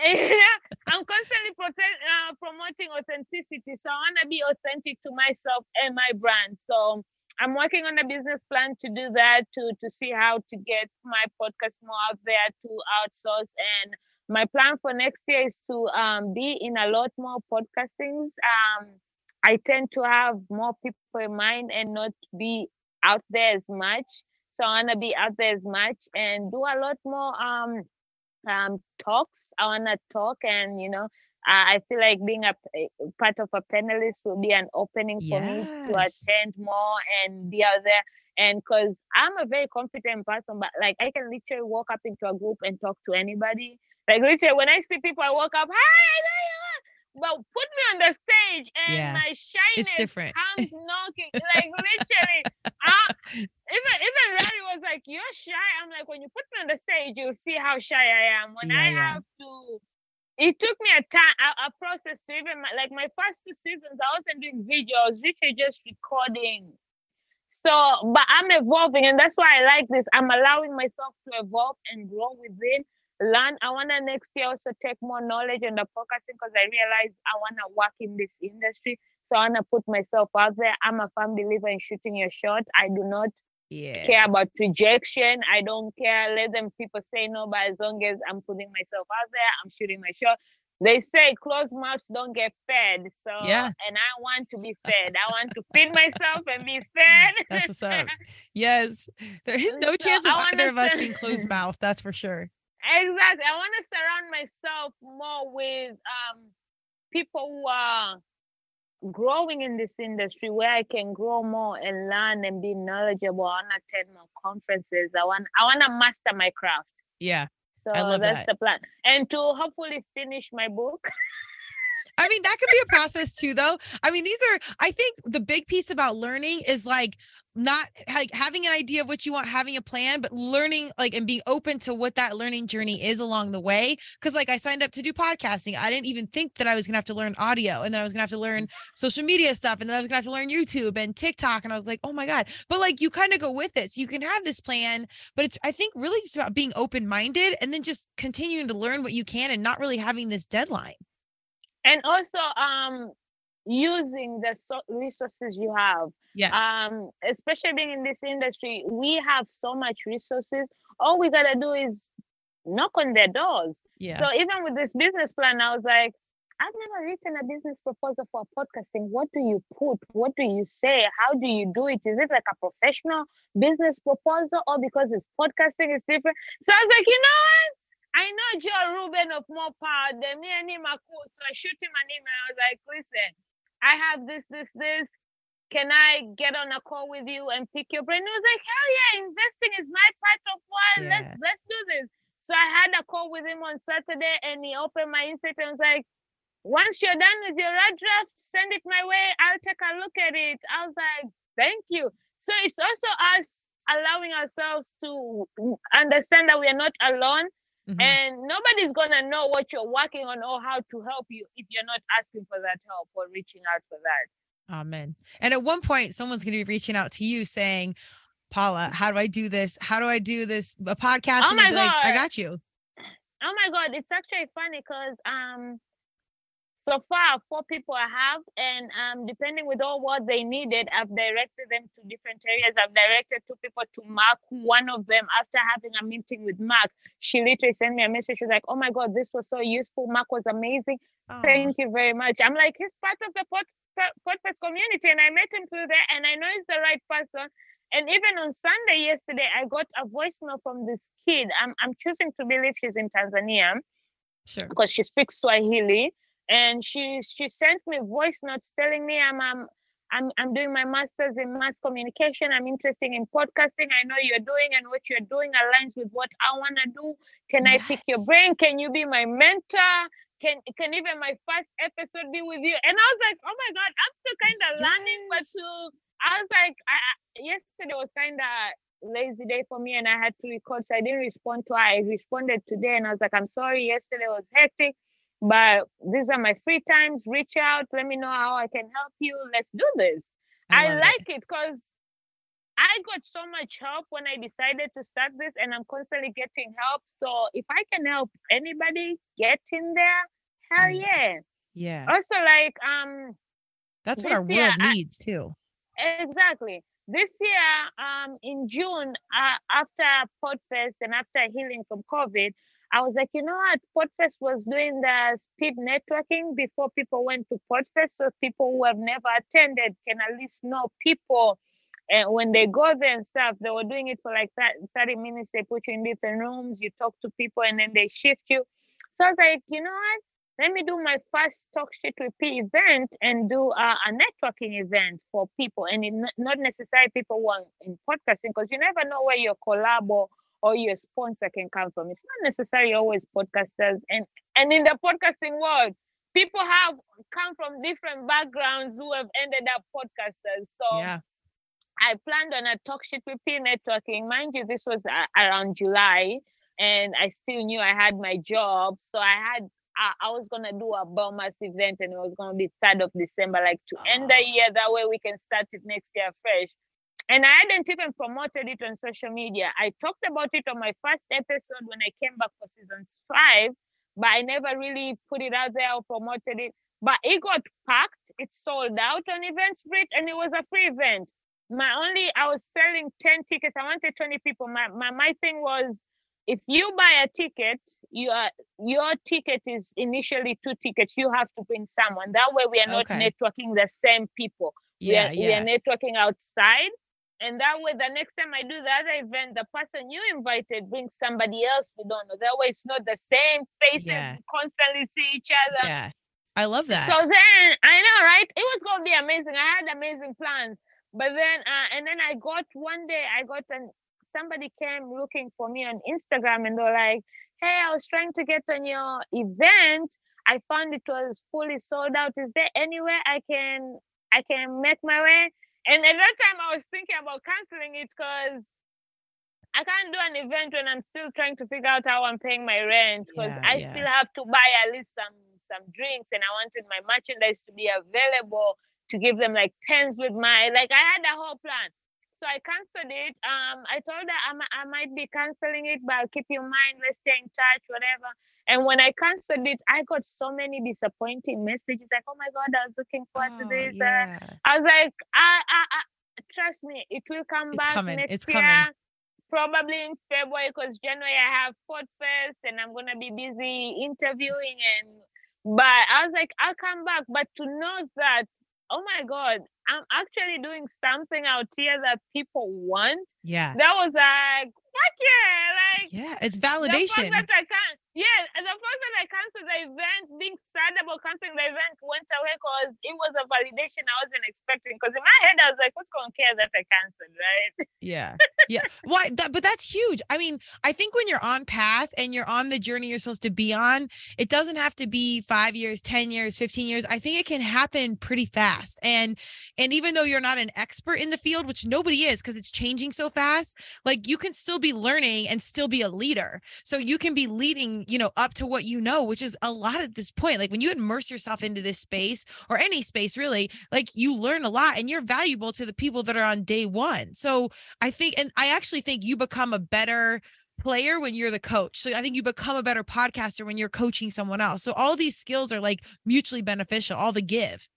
yeah, I'm constantly uh, promoting authenticity. So I want to be authentic to myself and my brand. So I'm working on a business plan to do that, to to see how to get my podcast more out there, to outsource. And my plan for next year is to um, be in a lot more podcastings. Um, I tend to have more people in mind and not be out there as much. So I want to be out there as much and do a lot more um, um, talks. I want to talk, and you know, I I feel like being a part of a panelist will be an opening for me to attend more and be out there. And because I'm a very confident person, but like I can literally walk up into a group and talk to anybody. Like literally, when I see people, I walk up, hi, I know you. are." But put me on the stage, and Yeah, my shyness comes knocking. Like literally, even even Larry was like, "You're shy." I'm like, "When you put me on the stage, you'll see how shy I am." When Yeah, I yeah. have to, it took me a time, a, a process to even ma- like my first two seasons. I wasn't doing videos literally just recording. So, but I'm evolving, and that's why I like this. I'm allowing myself to evolve and grow within. Learn. I want to next year also take more knowledge on the podcasting because I realize I want to work in this industry. So I want to put myself out there. I'm a firm believer in shooting your shot. I do not Yeah. care about rejection. I don't care. Let them people say no, but as long as I'm putting myself out there, I'm shooting my shot. They say closed mouths don't get fed. So Yeah. and I want to be fed. I want to feed myself and be fed. That's what's up. Yes. There is no So chance of either of us being closed mouth. That's for sure. Exactly. I want to surround myself more with um, people who are growing in this industry where I can grow more and learn and be knowledgeable. I want to attend more conferences. I want I want to master my craft. Yeah. So that's that. the plan. And to hopefully finish my book. I mean, that could be a process too, though. I mean, these are, I think the big piece about learning is like not like having an idea of what you want, having a plan, but learning like and being open to what that learning journey is along the way. Cause like I signed up to do podcasting. I didn't even think that I was gonna have to learn audio and then I was gonna have to learn mm-hmm. social media stuff and then I was gonna have to learn YouTube and TikTok. And I was like, oh my God. But like you kind of go with it. So you can have this plan, but it's I think really just about being open minded and then just continuing to learn what you can and not really having this deadline. And also um using the so- resources you have. Yes. Um, especially being in this industry, we have so much resources. All we gotta do is knock on their doors. Yeah. So even with this business plan, I was like, I've never written a business proposal for podcasting. What do you put? What do you say? How do you do it? Is it like a professional business proposal or because it's podcasting is different? So I was like, you know what? I know Joe Ruben of More Power than me and him are cool. So I shoot him an email. I was like, listen, I have this, this, this. Can I get on a call with you and pick your brain? He was like, hell yeah, investing is my part of what. Yeah. Let's let's do this. So I had a call with him on Saturday and he opened my insight and was like, once you're done with your red draft, send it my way. I'll take a look at it. I was like, thank you. So it's also us allowing ourselves to understand that we are not alone Mhm. and nobody's gonna know what you're working on or how to help you if you're not asking for that help or reaching out for that. Amen. And at one point, someone's going to be reaching out to you saying, Paula, how do I do this? How do I do this? A podcast. Oh my be like, I got you. Oh my god, it's actually funny because um so far four people I have and um depending with all what they needed, I've directed them to different areas. I've directed two people to Mark. One of them, after having a meeting with Mark, she literally sent me a message. she's like, Oh my god, this was so useful. Mark was amazing. Aw. Thank you very much. I'm like, he's part of the pod, pod- podcast community, and I met him through there, and I know he's the right person. And even on Sunday yesterday, I got a voicemail from this kid. I'm I'm choosing to believe she's in Tanzania Sure. because she speaks Swahili, and she she sent me voice notes telling me I'm um, I'm I'm doing my master's in mass communication. I'm interested in podcasting. I know you're doing, and what you're doing aligns with what I want to do. Can I pick your brain? Can you be my mentor? Can can even my first episode be with you? And I was like, oh my god, I'm still kind of learning, but Yes. to I was like, I- yesterday was kind of lazy day for me, and I had to record, so I didn't respond to her. I responded today, and I was like, I'm sorry, yesterday was hectic, but these are my free times. Reach out, let me know how I can help you. Let's do this. I, it. like it because I got so much help when I decided to start this, and I'm constantly getting help. So if I can help anybody get in there, hell Mm. yeah. Yeah. Also, like um, That's what our year, world I- needs too. exactly. This year, um, in June, uh, after Podfest and after healing from COVID, I was like, you know what? Podfest was doing the speed networking before people went to Podfest, so people who have never attended can at least know people. And when they go there and stuff, they were doing it for like 30 minutes. They put you in different rooms, you talk to people, and then they shift you. So I was like, you know what? Let me do my first talk shit with P event and do a, a networking event for people, and it, not necessarily people who are in podcasting, because you never know where your collab or, or your sponsor can come from. It's not necessarily always podcasters, and and in the podcasting world, people have come from different backgrounds who have ended up podcasters. So yeah. I planned on a talk shit with P networking. Mind you, this was uh, around July, and I still knew I had my job, so I had I, was gonna do a Belmas event, and it was gonna be third of December, like to end the year. That way we can start it next year fresh. And I hadn't even promoted it on social media. I talked about it on my first episode when I came back for season five, but I never really put it out there or promoted it. But it got packed. It sold out on Eventbrite, and it was a free event my only I was selling 10 tickets. I wanted 20 people. My my, my thing was if you buy a ticket, you are your ticket is initially two tickets. You have to bring someone. That way we are not Okay. networking the same people. Yeah. we, are, Yeah. we are networking outside. And that way the next time I do the other event, the person you invited brings somebody else we don't know. That way it's not the same faces Yeah. constantly see each other. Yeah. I love that. So then I know, right? It was gonna be amazing. I had amazing plans, but then uh, and then I got one day I got an somebody came looking for me on Instagram and they're like, "Hey, I was trying to get on your event. I found it was fully sold out. Is there anywhere I can I can make my way? And at that time, I was thinking about canceling it because I can't do an event when I'm still trying to figure out how I'm paying my rent because Yeah, I yeah. still have to buy at least some some drinks and I wanted my merchandise to be available to give them like pens with my like I had a whole plan. So I canceled it. Um, I told her I, mi- I might be canceling it, but I'll keep you in mind. Let's stay in touch, whatever. And when I canceled it, I got so many disappointing messages like, "Oh my God, I was looking forward to Oh, this." Uh. I was like, I, I, I, trust me, it will come It's back coming, next it's year. coming. Probably in February, because January I have Fort Fest, and I'm gonna be busy interviewing. And but I was like, I'll come back. But to know that, oh my God, I'm actually doing something out here that people want. Yeah. That was like, fuck yeah, like Yeah. It's the fact validation. that I can yeah, the fact that I canceled the event, being sad about canceling the event went away because it was a validation I wasn't expecting. Because in my head, I was like, who's gonna care that I canceled, right? Yeah. Yeah. Why that but that's huge. I mean, I think when you're on path and you're on the journey you're supposed to be on, it doesn't have to be 5 years, 10 years, 15 years. I think it can happen pretty fast. And and even though you're not an expert in the field, which nobody is because it's changing so fast, like you can still be learning and still be a leader. So you can be leading, you know, up to what you know, which is a lot at this point. Like when you immerse yourself into this space or any space really, like you learn a lot and you're valuable to the people that are on day 1. So I think, and I actually think you become a better player when you're the coach. So I think you become a better podcaster when you're coaching someone else. So all these skills are like mutually beneficial, all the give.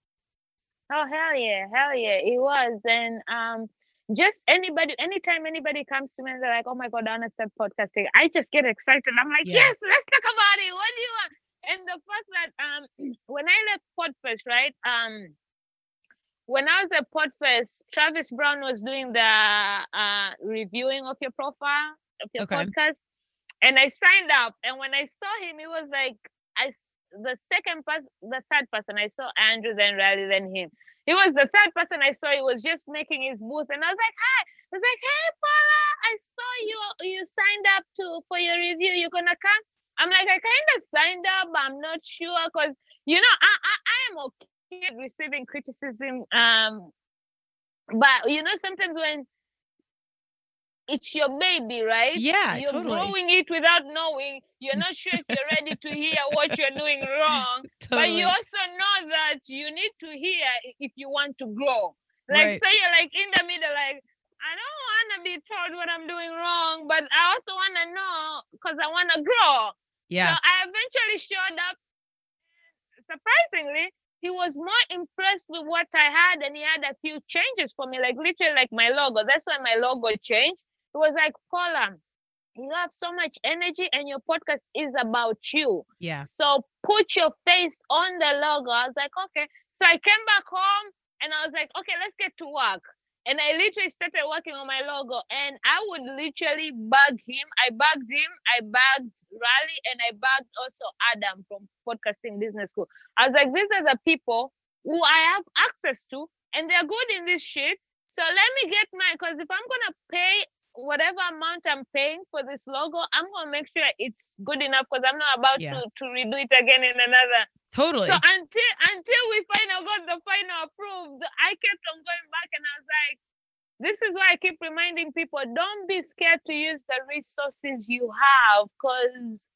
Oh hell yeah, hell yeah, it was. And um just anybody anytime anybody comes to me and they're like, Oh my god, I understand podcasting, I just get excited. I'm like, Yeah. Yes, let's talk about it. What do you want? And the fact that um when I left Podfest, right? Um when I was at Podfest, Travis Brown was doing the uh reviewing of your profile of your Okay. podcast. And I signed up and when I saw him, it was like I the second person the third person I saw Andrew then rather then him. He was the third person I saw. He was just making his booth, and I was like, "Hi!" I was like, "Hey, Paula, I saw you. You signed up to for your review. You're gonna come?" I'm like, "I kind of signed up, but I'm not sure because you know I, I I am okay receiving criticism. Um, but you know sometimes when it's your baby, right? Yeah, you're totally. growing it without knowing. You're not sure if you're ready to hear what you're doing wrong. But you also know that you need to hear if you want to grow. Like Right. say you're like in the middle, like I don't want to be told what I'm doing wrong, but I also want to know because I want to grow. yeah. So I eventually showed up. Surprisingly, he was more impressed with what I had, and he had a few changes for me, like literally like my logo. That's why my logo changed. It was like, Paula, you have so much energy, and your podcast is about you. Yeah. So put your face on the logo. I was like, okay. So I came back home and I was like, okay, let's get to work. And I literally started working on my logo. And I would literally bug him. I bugged him. I bugged Raleigh and I bugged also Adam from Podcasting Business School. I was like, these are the people who I have access to and they're good in this shit. So let me get my because if I'm gonna pay whatever amount I'm paying for this logo, I'm gonna make sure it's good enough because I'm not about Yeah. to, to redo it again in another. Totally. So until until we final got the final approved, I kept on going back and I was like, this is why I keep reminding people don't be scared to use the resources you have because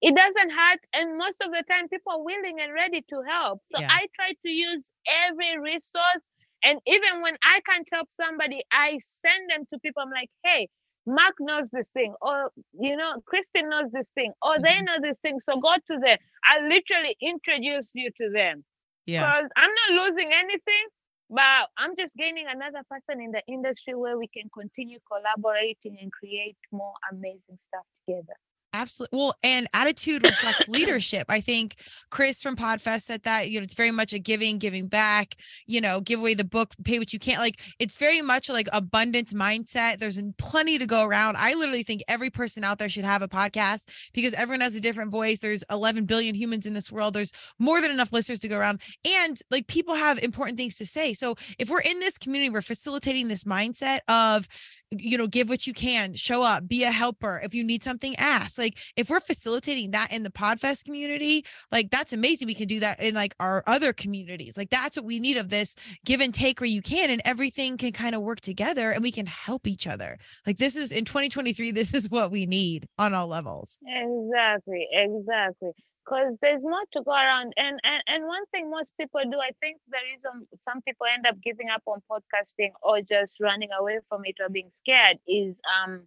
it doesn't hurt and most of the time people are willing and ready to help. So Yeah. I try to use every resource and even when I can't help somebody, I send them to people. I'm like, hey, Mark knows this thing, or you know, Kristen knows this thing, or they Mhm. know this thing. So go to them. I literally introduce you to them yeah. because I'm not losing anything, but I'm just gaining another person in the industry where we can continue collaborating and create more amazing stuff together. Absolutely. Well, and attitude reflects leadership. I think Chris from Podfest said that, you know, it's very much a giving, giving back, you know, give away the book, pay what you can't. Like it's very much like abundance mindset. There's plenty to go around. I literally think every person out there should have a podcast because everyone has a different voice. There's 11 billion humans in this world. There's more than enough listeners to go around. And like people have important things to say. So if we're in this community, we're facilitating this mindset of you know, give what you can, show up, be a helper. If you need something, ask. Like if we're facilitating that in the Podfest community, like that's amazing. We can do that in like our other communities. Like that's what we need of this give and take where you can, and everything can kind of work together and we can help each other. Like this is in 2023, this is what we need on all levels. Exactly, exactly because there's more to go around. And, and and one thing most people do, I think the reason some people end up giving up on podcasting or just running away from it or being scared is um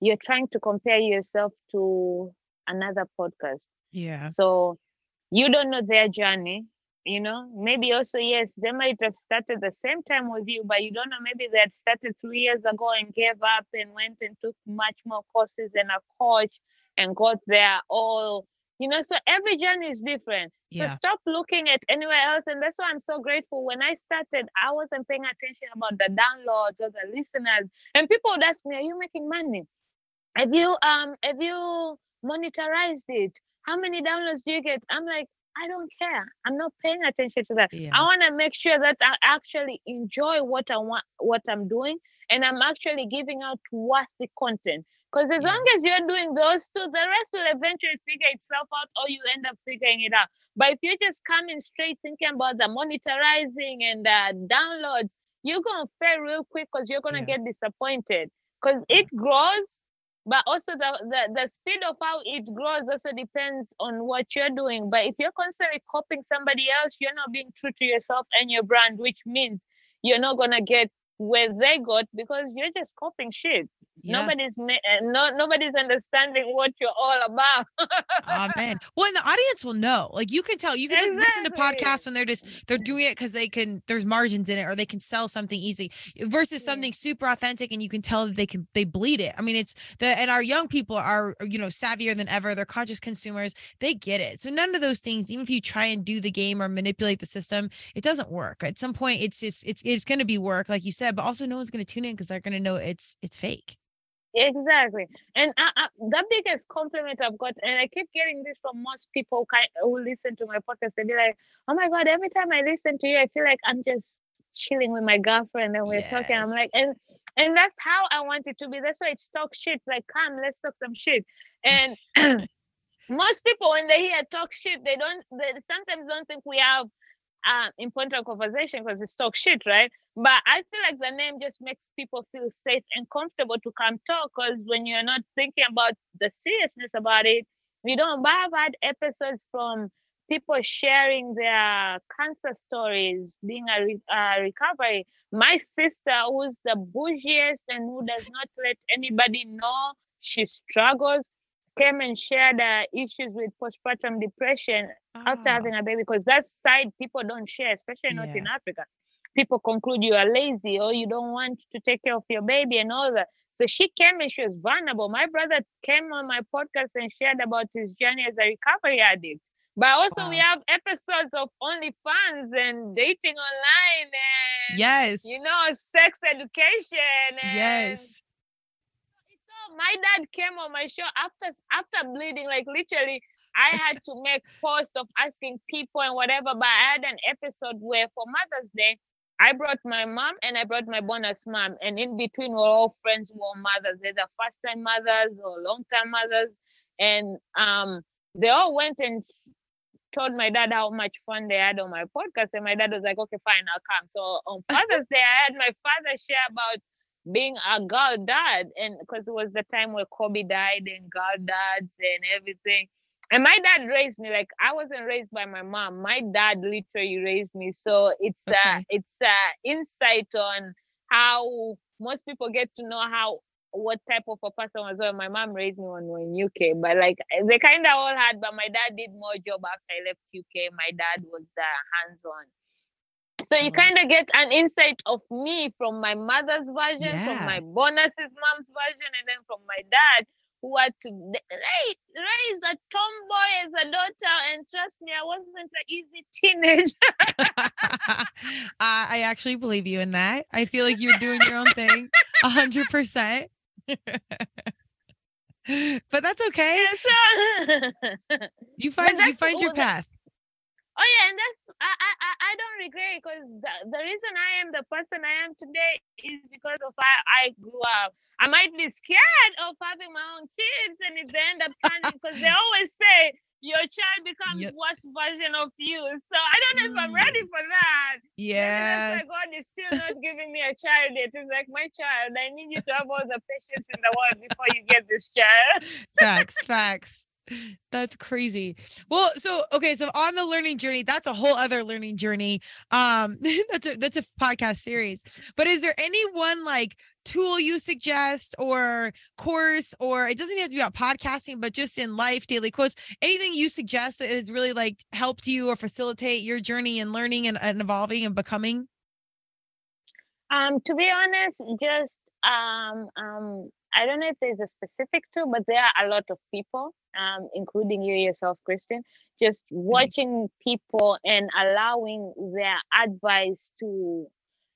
you're trying to compare yourself to another podcast. Yeah. So you don't know their journey. You know, maybe also yes, they might have started the same time with you, but you don't know. Maybe they had started three years ago and gave up and went and took much more courses and a coach and got there all you know so every journey is different yeah. so stop looking at anywhere else and that's why i'm so grateful when i started i wasn't paying attention about the downloads or the listeners and people would ask me are you making money have you um have you monetized it how many downloads do you get i'm like I don't care. I'm not paying attention to that. Yeah. I want to make sure that I actually enjoy what I want, what I'm doing, and I'm actually giving out worthy content. Because as long as you're doing those two, the rest will eventually figure itself out or you end up figuring it out. But if you're just coming straight thinking about the monetizing and the downloads, you're going to fail real quick because you're going to yeah. get disappointed. Because it grows, but also the, the, the speed of how it grows also depends on what you're doing. But if you're constantly copying somebody else, you're not being true to yourself and your brand, which means you're not going to get where they got because you're just copying shit. Yeah. Nobody's uh, no nobody's understanding what you're all about. oh man. Well, and the audience will know. Like you can tell. You can exactly. just listen to podcasts when they're just they're doing it because they can. There's margins in it, or they can sell something easy versus something super authentic, and you can tell that they can they bleed it. I mean, it's the and our young people are you know savvier than ever. They're conscious consumers. They get it. So none of those things, even if you try and do the game or manipulate the system, it doesn't work. At some point, it's just it's it's going to be work, like you said, but also no one's going to tune in because they're going to know it's it's fake. Exactly. And I, I, the biggest compliment I've got, and I keep getting this from most people who listen to my podcast, they be like, oh my God, every time I listen to you, I feel like I'm just chilling with my girlfriend and we're yes. talking. I'm like, and and that's how I want it to be. That's why it's talk shit. Like, come, let's talk some shit. And most people, when they hear talk shit, they don't, they sometimes don't think we have uh, important conversation because it's talk shit, right? But I feel like the name just makes people feel safe and comfortable to come talk because when you're not thinking about the seriousness about it, you don't. But I've had episodes from people sharing their cancer stories, being a, re- a recovery. My sister, who's the bougiest and who does not let anybody know she struggles, came and shared uh, issues with postpartum depression oh. after having a baby because that side people don't share, especially not yeah. in Africa. People conclude you are lazy or you don't want to take care of your baby and all that. So she came and she was vulnerable. My brother came on my podcast and shared about his journey as a recovery addict. But also wow. we have episodes of OnlyFans and dating online and yes, you know, sex education. yes my dad came on my show after after bleeding, like literally. I had to make posts of asking people and whatever, but I had an episode where for Mother's Day, I brought my mom and I brought my bonus mom, and in between we're all friends who are mothers, either first time mothers or long time mothers, and um, they all went and told my dad how much fun they had on my podcast, and my dad was like, "Okay, fine, I'll come." So on Father's Day, I had my father share about being a girl dad and because it was the time where kobe died and girl dads and everything. And my dad raised me like i wasn't raised by my mom. My dad literally raised me. So it's okay. uh it's uh insight on how most people get to know how what type of a person was. Well my mom raised me when we in uk but like they kind of all had but my dad did more job after i left uk my dad was the hands-on so you kind of get an insight of me from my mother's version, yeah. from my bonus's mom's version, and then from my dad, who had to raise, raise a tomboy as a daughter. And trust me, I wasn't an easy teenager. I actually believe you in that. I feel like you're doing your own thing, a hundred percent. But that's okay. you find you find your path Oh yeah, and that's I I I don't regret because the, the reason I am the person I am today is because of how I grew up. I might be scared of having my own kids, and if they end up turning, because they always say your child becomes yep. worse version of you. So I don't know if I'm ready mm. for that. Yeah. Why God is still not giving me a child yet. It's like my child. I need you to have all the patience in the world before you get this child. facts, facts. That's crazy. Well, so okay, so on the learning journey, that's a whole other learning journey. Um, that's a that's a podcast series. But is there any one like tool you suggest or course or it doesn't have to be about podcasting, but just in life, daily quotes, anything you suggest that has really like helped you or facilitate your journey in learning and, and evolving and becoming? Um, to be honest, just um um I don't know if there's a specific tool, but there are a lot of people, um, including you yourself, Christian, just watching people and allowing their advice to,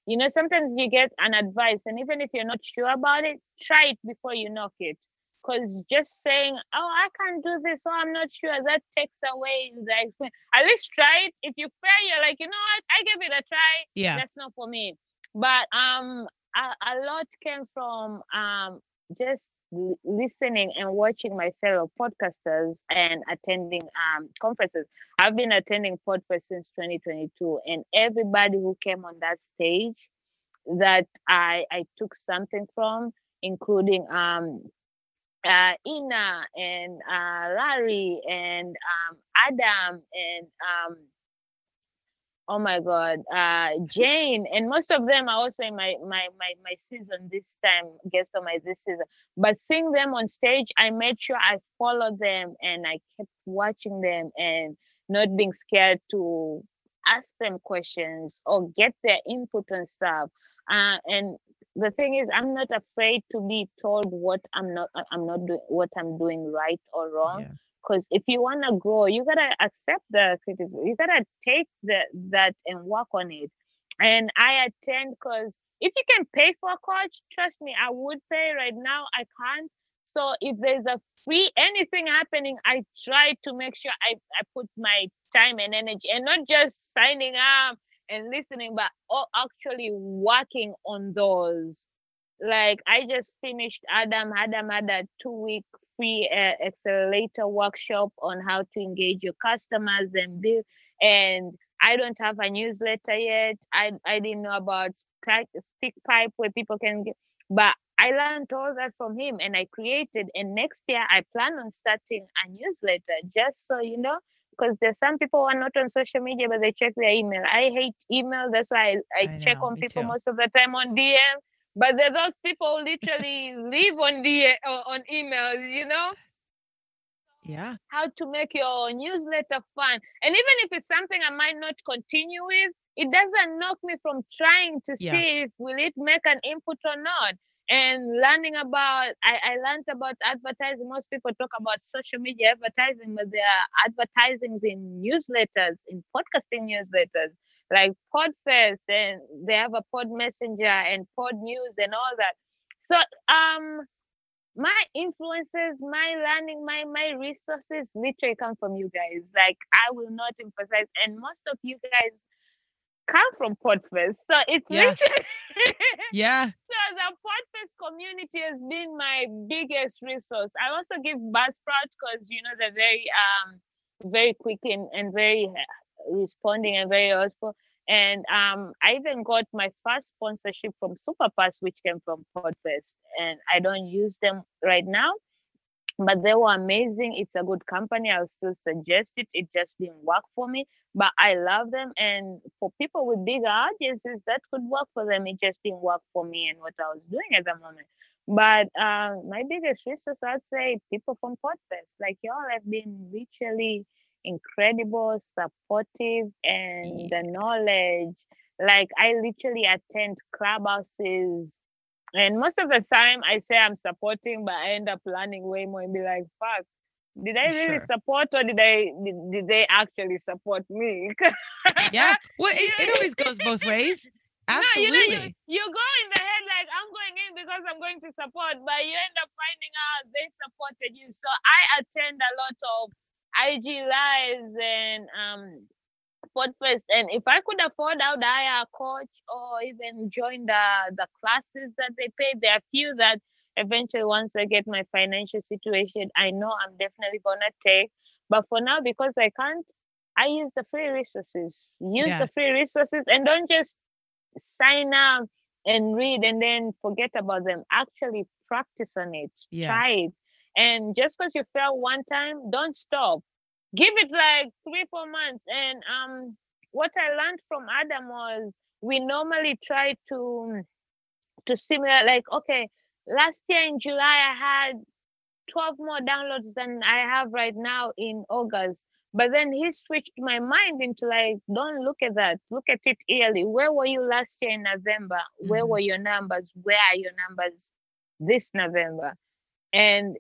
you know, sometimes you get an advice, and even if you're not sure about it, try it before you knock it. Because just saying, oh, I can't do this, oh, I'm not sure, that takes away the experience. At least try it. If you fail, you're like, you know what, I gave it a try. Yeah. That's not for me. But um, a, a lot came from um, just listening and watching my fellow podcasters and attending um, conferences. I've been attending Podfest since 2022, and everybody who came on that stage that I I took something from, including um, uh, Ina and uh, Larry and um, Adam and um, oh my god uh jane and most of them are also in my my my, my season this time guest on my this season. But seeing them on stage i made sure i followed them and i kept watching them and not being scared to ask them questions or get their input and stuff. Uh, and the thing is i'm not afraid to be told what i'm not i'm not doing what i'm doing right or wrong. Yeah because if you want to grow you gotta accept the criticism you gotta take the, that and work on it. And i attend because if you can pay for a coach trust me i would pay. Right now i can't. So if there's a free anything happening i try to make sure i, I put my time and energy and not just signing up and listening but actually working on those. Like i just finished adam adam had a two week free uh, accelerator workshop on how to engage your customers and build. And I don't have a newsletter yet. I I didn't know about speak pipe where people can get, but I learned all that from him and I created. And next year I plan on starting a newsletter just so you know, because there's some people who are not on social media but they check their email. I hate email. That's why I, I, I check know, on people too. most of the time on DM but there those people literally live on the uh, on emails, you know. Yeah. How to make your newsletter fun, and even if it's something I might not continue with, it doesn't knock me from trying to yeah. see if will it make an input or not and learning about I, I learned about advertising most people talk about social media advertising but there are advertisings in newsletters in podcasting newsletters like Podfest, and they have a Pod Messenger and Podnews and all that. So um my influences, my learning, my my resources literally come from you guys. Like I will not emphasize, and most of you guys come from Podfest. So it's yeah. literally yeah. So the Podfest community has been my biggest resource. I also give Buzzsprout because you know they're very um very quick and, and very responding and very helpful. And um, I even got my first sponsorship from Superpass, which came from Podfest. And I don't use them right now, but they were amazing. It's a good company. I'll still suggest it. It just didn't work for me, but I love them. And for people with bigger audiences, that could work for them. It just didn't work for me and what I was doing at the moment. But uh, my biggest resource, I'd say, people from Podfest. Like y'all have been literally incredible, supportive, and the knowledge. Like I literally attend clubhouses, and most of the time I say I'm supporting, but I end up learning way more and be like, "Fuck, did I really sure. support, or did I did, did they actually support me?" yeah, well, it, it always goes both ways. Absolutely. No, you know, you, you go in the head like I'm going in because I'm going to support, but you end up finding out they supported you. So I attend a lot of IG lives and um Podfest. And if I could afford, I would hire a coach or even join the the classes that they pay. There are few that eventually once I get my financial situation, I know I'm definitely gonna take. But for now, because I can't, I use the free resources. Use yeah. the free resources and don't just sign up and read and then forget about them. Actually practice on it. Yeah. Try it. And just because you fail one time, don't stop. Give it like three, four months. And um what I learned from Adam was we normally try to to simulate like, okay, last year in July I had 12 more downloads than I have right now in August. But then he switched my mind into like, don't look at that. Look at it early. Where were you last year in November? Where mm-hmm. were your numbers? Where are your numbers this November? And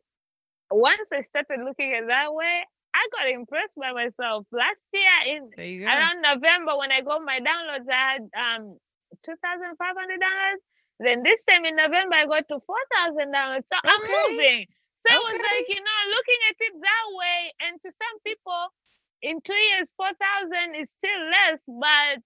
once I started looking at that way, I got impressed by myself. Last year in around November when I got my downloads, I had um 2,500 dollars. Then this time in November, I got to 4,000 dollars. So okay. I'm moving. So okay. it was like, you know, looking at it that way, and to some people, in two years, 4,000 is still less, but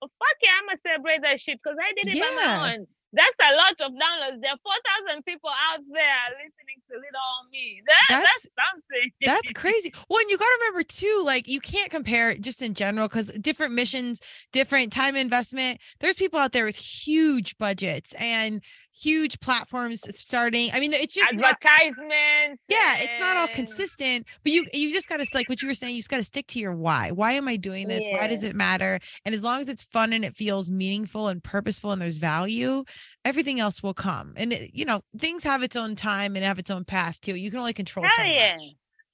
fuck yeah, I'm gonna celebrate that shit because I did it yeah. by my own. That's a lot of downloads. There are 4,000 people out there listening to Little on Me. That, that's, that's something. That's crazy. Well, and you got to remember too, like you can't compare just in general because different missions, different time investment. There's people out there with huge budgets and huge platforms starting. I mean, it's just advertisements. Not, yeah, it's not all consistent, but you you just got to like what you were saying. You just got to stick to your why. Why am I doing this? Yeah. Why does it matter? And as long as it's fun and it feels meaningful and purposeful and there's value, everything else will come. And it, you know, things have its own time and have its own path too. You can only control Hell so yeah. much.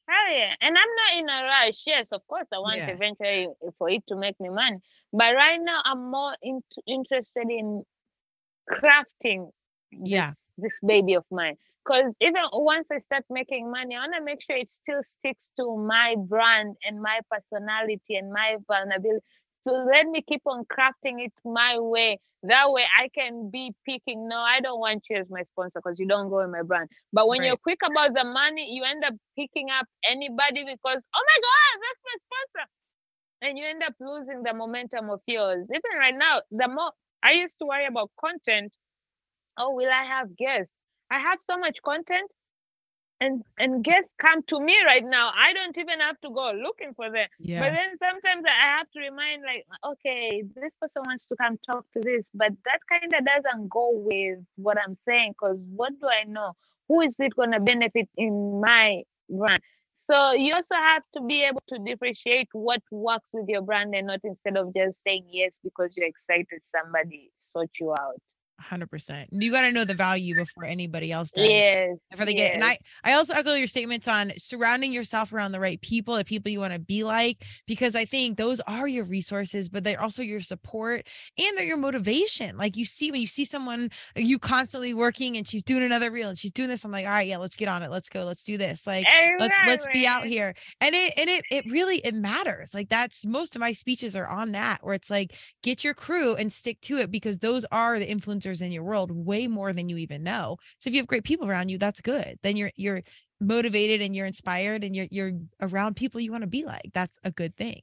Hell yeah. And I'm not in a rush. Yes, of course, I want yeah. eventually for it to make me money. But right now, I'm more in, interested in crafting yeah. this, this baby of mine. Because even once I start making money, I want to make sure it still sticks to my brand and my personality and my vulnerability. So let me keep on crafting it my way. That way I can be picking. No, I don't want you as my sponsor because you don't go in my brand. But when right. you're quick about the money, you end up picking up anybody because, oh my God, that's my sponsor. And you end up losing the momentum of yours. Even right now, the more I used to worry about content oh will i have guests? I have so much content and and guests come to me right now. I don't even have to go looking for them. Yeah. but then sometimes i have to remind like okay this person wants to come talk to this but that kind of doesn't go with what i'm saying because what do i know? Who is it going to benefit in my brand? So you also have to be able to differentiate what works with your brand and not instead of just saying yes because you're excited somebody sought you out hundred percent. You got to know the value before anybody else does. Yes. Before they yes. get, and I, I also echo your statements on surrounding yourself around the right people, the people you want to be like, because I think those are your resources, but they're also your support and they're your motivation. Like you see when you see someone you constantly working and she's doing another reel and she's doing this, I'm like, all right, yeah, let's get on it. Let's go. Let's do this. Like exactly. let's let's be out here. And it and it it really it matters. Like that's most of my speeches are on that where it's like get your crew and stick to it because those are the influencers in your world way more than you even know. So if you have great people around you, that's good. Then you're you're motivated and you're inspired and you're you're around people you want to be like. That's a good thing.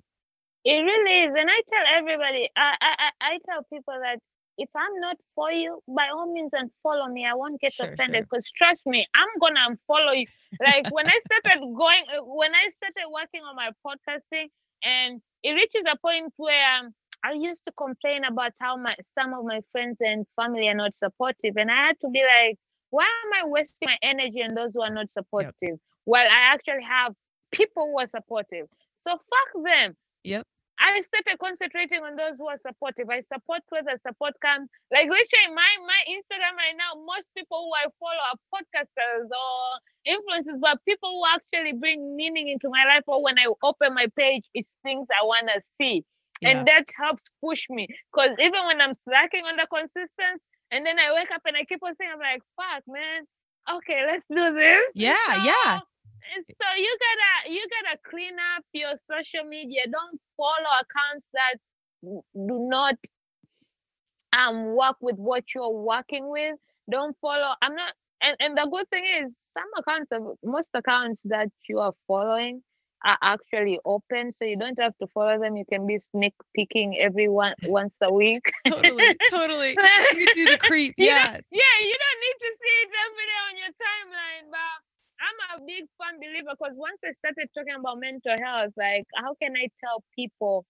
It really is. And I tell everybody, I I, I tell people that if I'm not for you, by all means unfollow me. I won't get sure, offended because sure. trust me, I'm gonna unfollow you. Like when I started going, when I started working on my podcasting, and it reaches a point where um, I used to complain about how my some of my friends and family are not supportive, and I had to be like, why am I wasting my energy on those who are not supportive? Yep. Well, I actually have people who are supportive. So fuck them. Yep. I started concentrating on those who are supportive. I support where the support comes. Like literally, my my Instagram right now, most people who I follow are podcasters or influencers, but people who actually bring meaning into my life. Or when I open my page, it's things I wanna see yeah. and that helps push me because even when i'm slacking on the consistency and then i wake up and i keep on saying i'm like fuck man. Okay let's do this. Yeah so, yeah. so you gotta you gotta clean up your social media. Don't follow accounts that do not um work with what you're working with. Don't follow i'm not and, and the good thing is some accounts of most accounts that you are following are actually open, so you don't have to follow them. You can be sneak peeking every one once a week. totally, totally. You do the creep, yeah. yeah, you don't need to see it every day on your timeline, but I'm a big fan believer because once I started talking about mental health, like how can I tell people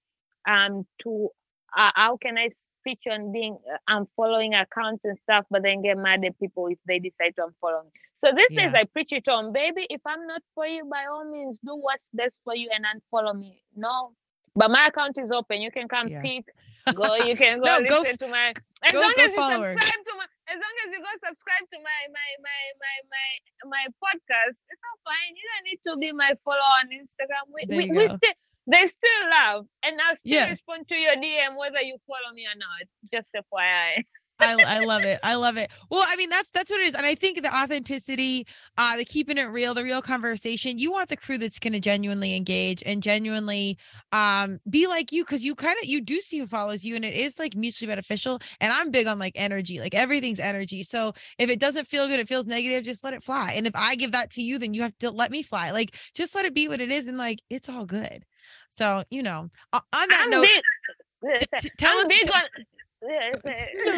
um to uh, how can I preach on being uh, unfollowing accounts and stuff, but then get mad at people if they decide to unfollow me. So these days Yeah. I preach it on, baby. If I'm not for you, by all means, do what's best for you and unfollow me. No, but my account is open. You can come Yeah. peek. Go. You can go No, go listen f- to my. As go- long go as you subscribe to my. As long as you go subscribe to my my my my my my podcast, it's all fine. You don't need to be my follower on Instagram. We There we, we still there's still love, and I'll still Yeah. respond to your DM whether you follow me or not. Just FYI. I, I love it. I love it. Well, I mean, that's that's what it is, and I think the authenticity, uh, the keeping it real, the real conversation. You want the crew that's going to genuinely engage and genuinely, um, be like you, because you kind of you do see who follows you, and it is like mutually beneficial. And I'm big on like energy, like everything's energy. So if it doesn't feel good, it feels negative, just let it fly. And if I give that to you, then you have to let me fly. Like just let it be what it is, and like it's all good. So you know, on that I'm note, big. T- tell I'm us. big on.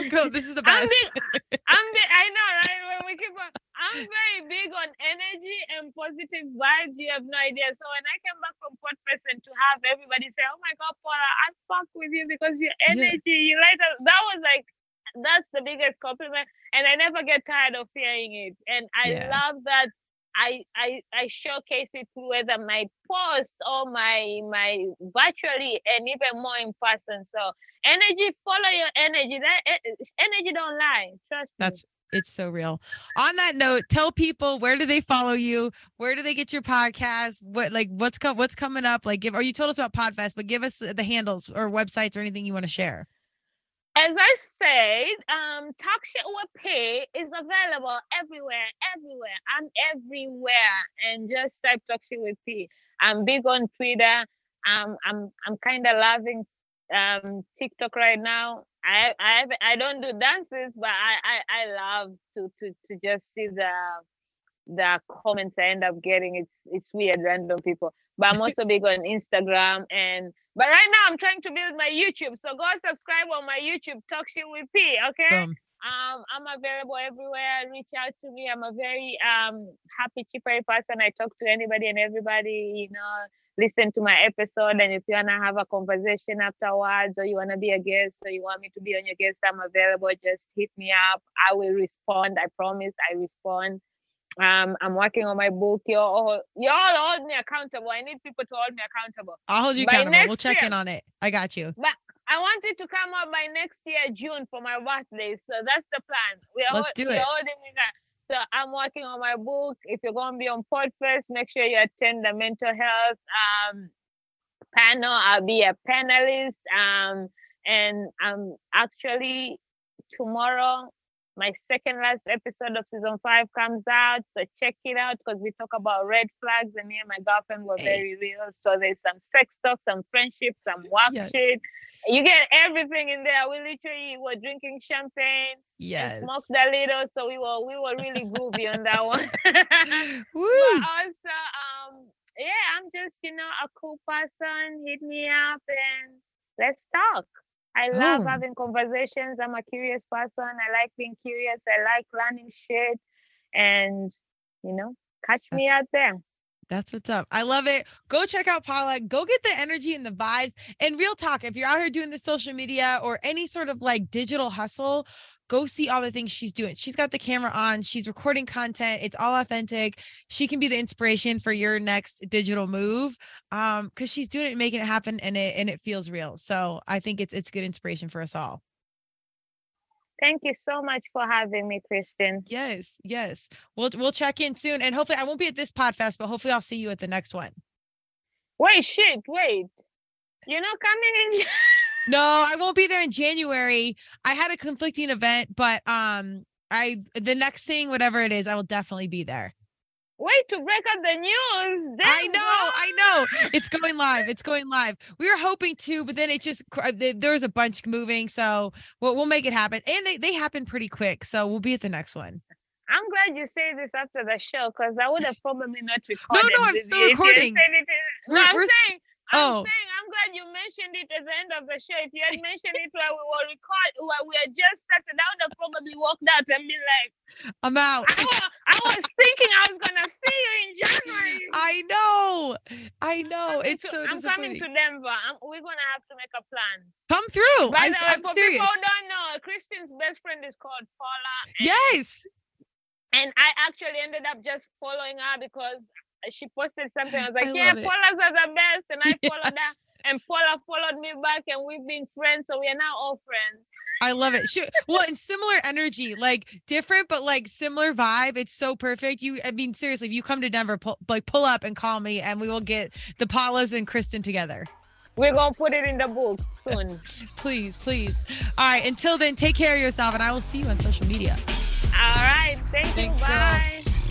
Go. This is the I'm best. big. I'm big. I know, right? When we keep on, I'm very big on energy and positive vibes. You have no idea. So when I came back from Port and to have everybody say, "Oh my God, Paula, I fuck with you because your Yeah. energy, you light up," that was like, that's the biggest compliment, and I never get tired of hearing it. And I Yeah. love that. I, I I showcase it through whether my post or my my virtually and even more in person. So energy, follow your energy. That eh, energy don't lie. Trust me. That's it's so real. On that note, tell people where do they follow you? Where do they get your podcast? What like what's co- what's coming up? Like give or you told us about Podfest, but give us the handles or websites or anything you want to share. As I said, um, Talk Shit with P is available everywhere, everywhere. I'm everywhere, and just type Talk Shit with P. I'm big on Twitter. Um, I'm I'm kind of loving um TikTok right now. I I have- I don't do dances, but I I, I love to to to just see the the comments I end up getting. It's it's weird, random people. But I'm also big on Instagram and but right now I'm trying to build my YouTube. So go subscribe on my YouTube, Talk Shit with P. Okay. Boom. Um, I'm available everywhere. Reach out to me. I'm a very um happy, chippery person. I talk to anybody and everybody. You know, listen to my episode. And if you wanna have a conversation afterwards, or you wanna be a guest, or you want me to be on your guest, I'm available. Just hit me up. I will respond. I promise. I respond. Um, I'm working on my book. You're all, you all hold me accountable. I need people to hold me accountable. I'll hold you By accountable. We'll check year- in on it. I got you. But I want it to come out by next year, June, for my birthday. So that's the plan. We are Let's do it. holding it up. So I'm working on my book. If you're going to be on Podfest, make sure you attend the mental health um, panel. I'll be a panelist. Um, and I'm actually tomorrow. My second last episode of season five comes out, so check it out because we talk about red flags, and me and my girlfriend were very real. So there's some sex talk, some friendship, some work Yes. shit. You get everything in there. We literally were drinking champagne Yes. smoked a little, so we were we were really groovy on that one. Woo. but also, um, yeah, I'm just you know a cool person. Hit me up and let's talk. I love Oh. having conversations. I'm a curious person. I like being curious. I like learning shit, and you know, catch me out there. That's what's up. I love it. Go check out Paula. Go get the energy and the vibes. And real talk, if you're out here doing the social media or any sort of like digital hustle, go see all the things she's doing. She's got the camera on, she's recording content. It's all authentic. She can be the inspiration for your next digital move. Um, because she's doing it and making it happen and it and it feels real. So I think it's it's good inspiration for us all. Thank you so much for having me, Kristen. Yes, yes. We'll we'll check in soon. And hopefully I won't be at this podfest, but hopefully I'll see you at the next one. Wait, shit, wait. You're not coming in. No, I won't be there in January. I had a conflicting event, but um I the next thing, whatever it is, I will definitely be there. Wait to break up the news. I Damn, know, I know. It's going live. It's going live. We were hoping to, but then it just uh, there was a bunch moving, so we'll, we'll make it happen. And they they happen pretty quick, so we'll be at the next one. I'm glad you say this after the show because I would have probably not recorded. No, no, I'm still recording. No, I'm saying I'm oh. saying I'm glad you mentioned it at the end of the show. If you had mentioned it while we were record while we had just started, I would have probably walked out and been like, I'm out. I, I was thinking I was gonna see you in January. I know. I know. it's to, so I'm coming to Denver. I'm, we're gonna have to make a plan. Come through. By I, the way, I'm for serious. people who don't know, Kristen's best friend is called Paula. yes. And I actually ended up just following her because she posted something. I was like, I yeah, love it. Paula's are the best. And I Yes. followed her. And Paula followed me back and we've been friends. So we are now all friends. I love it. Sure. Well, and similar energy, like different, but like similar vibe. It's so perfect. You, I mean, seriously, if you come to Denver, pull, like pull up and call me, and we will get the Paulas and Kristen together. We're gonna put it in the book soon. Please, please. All right. Until then, take care of yourself, and I will see you on social media. all right. Thank you. Thanks, girl.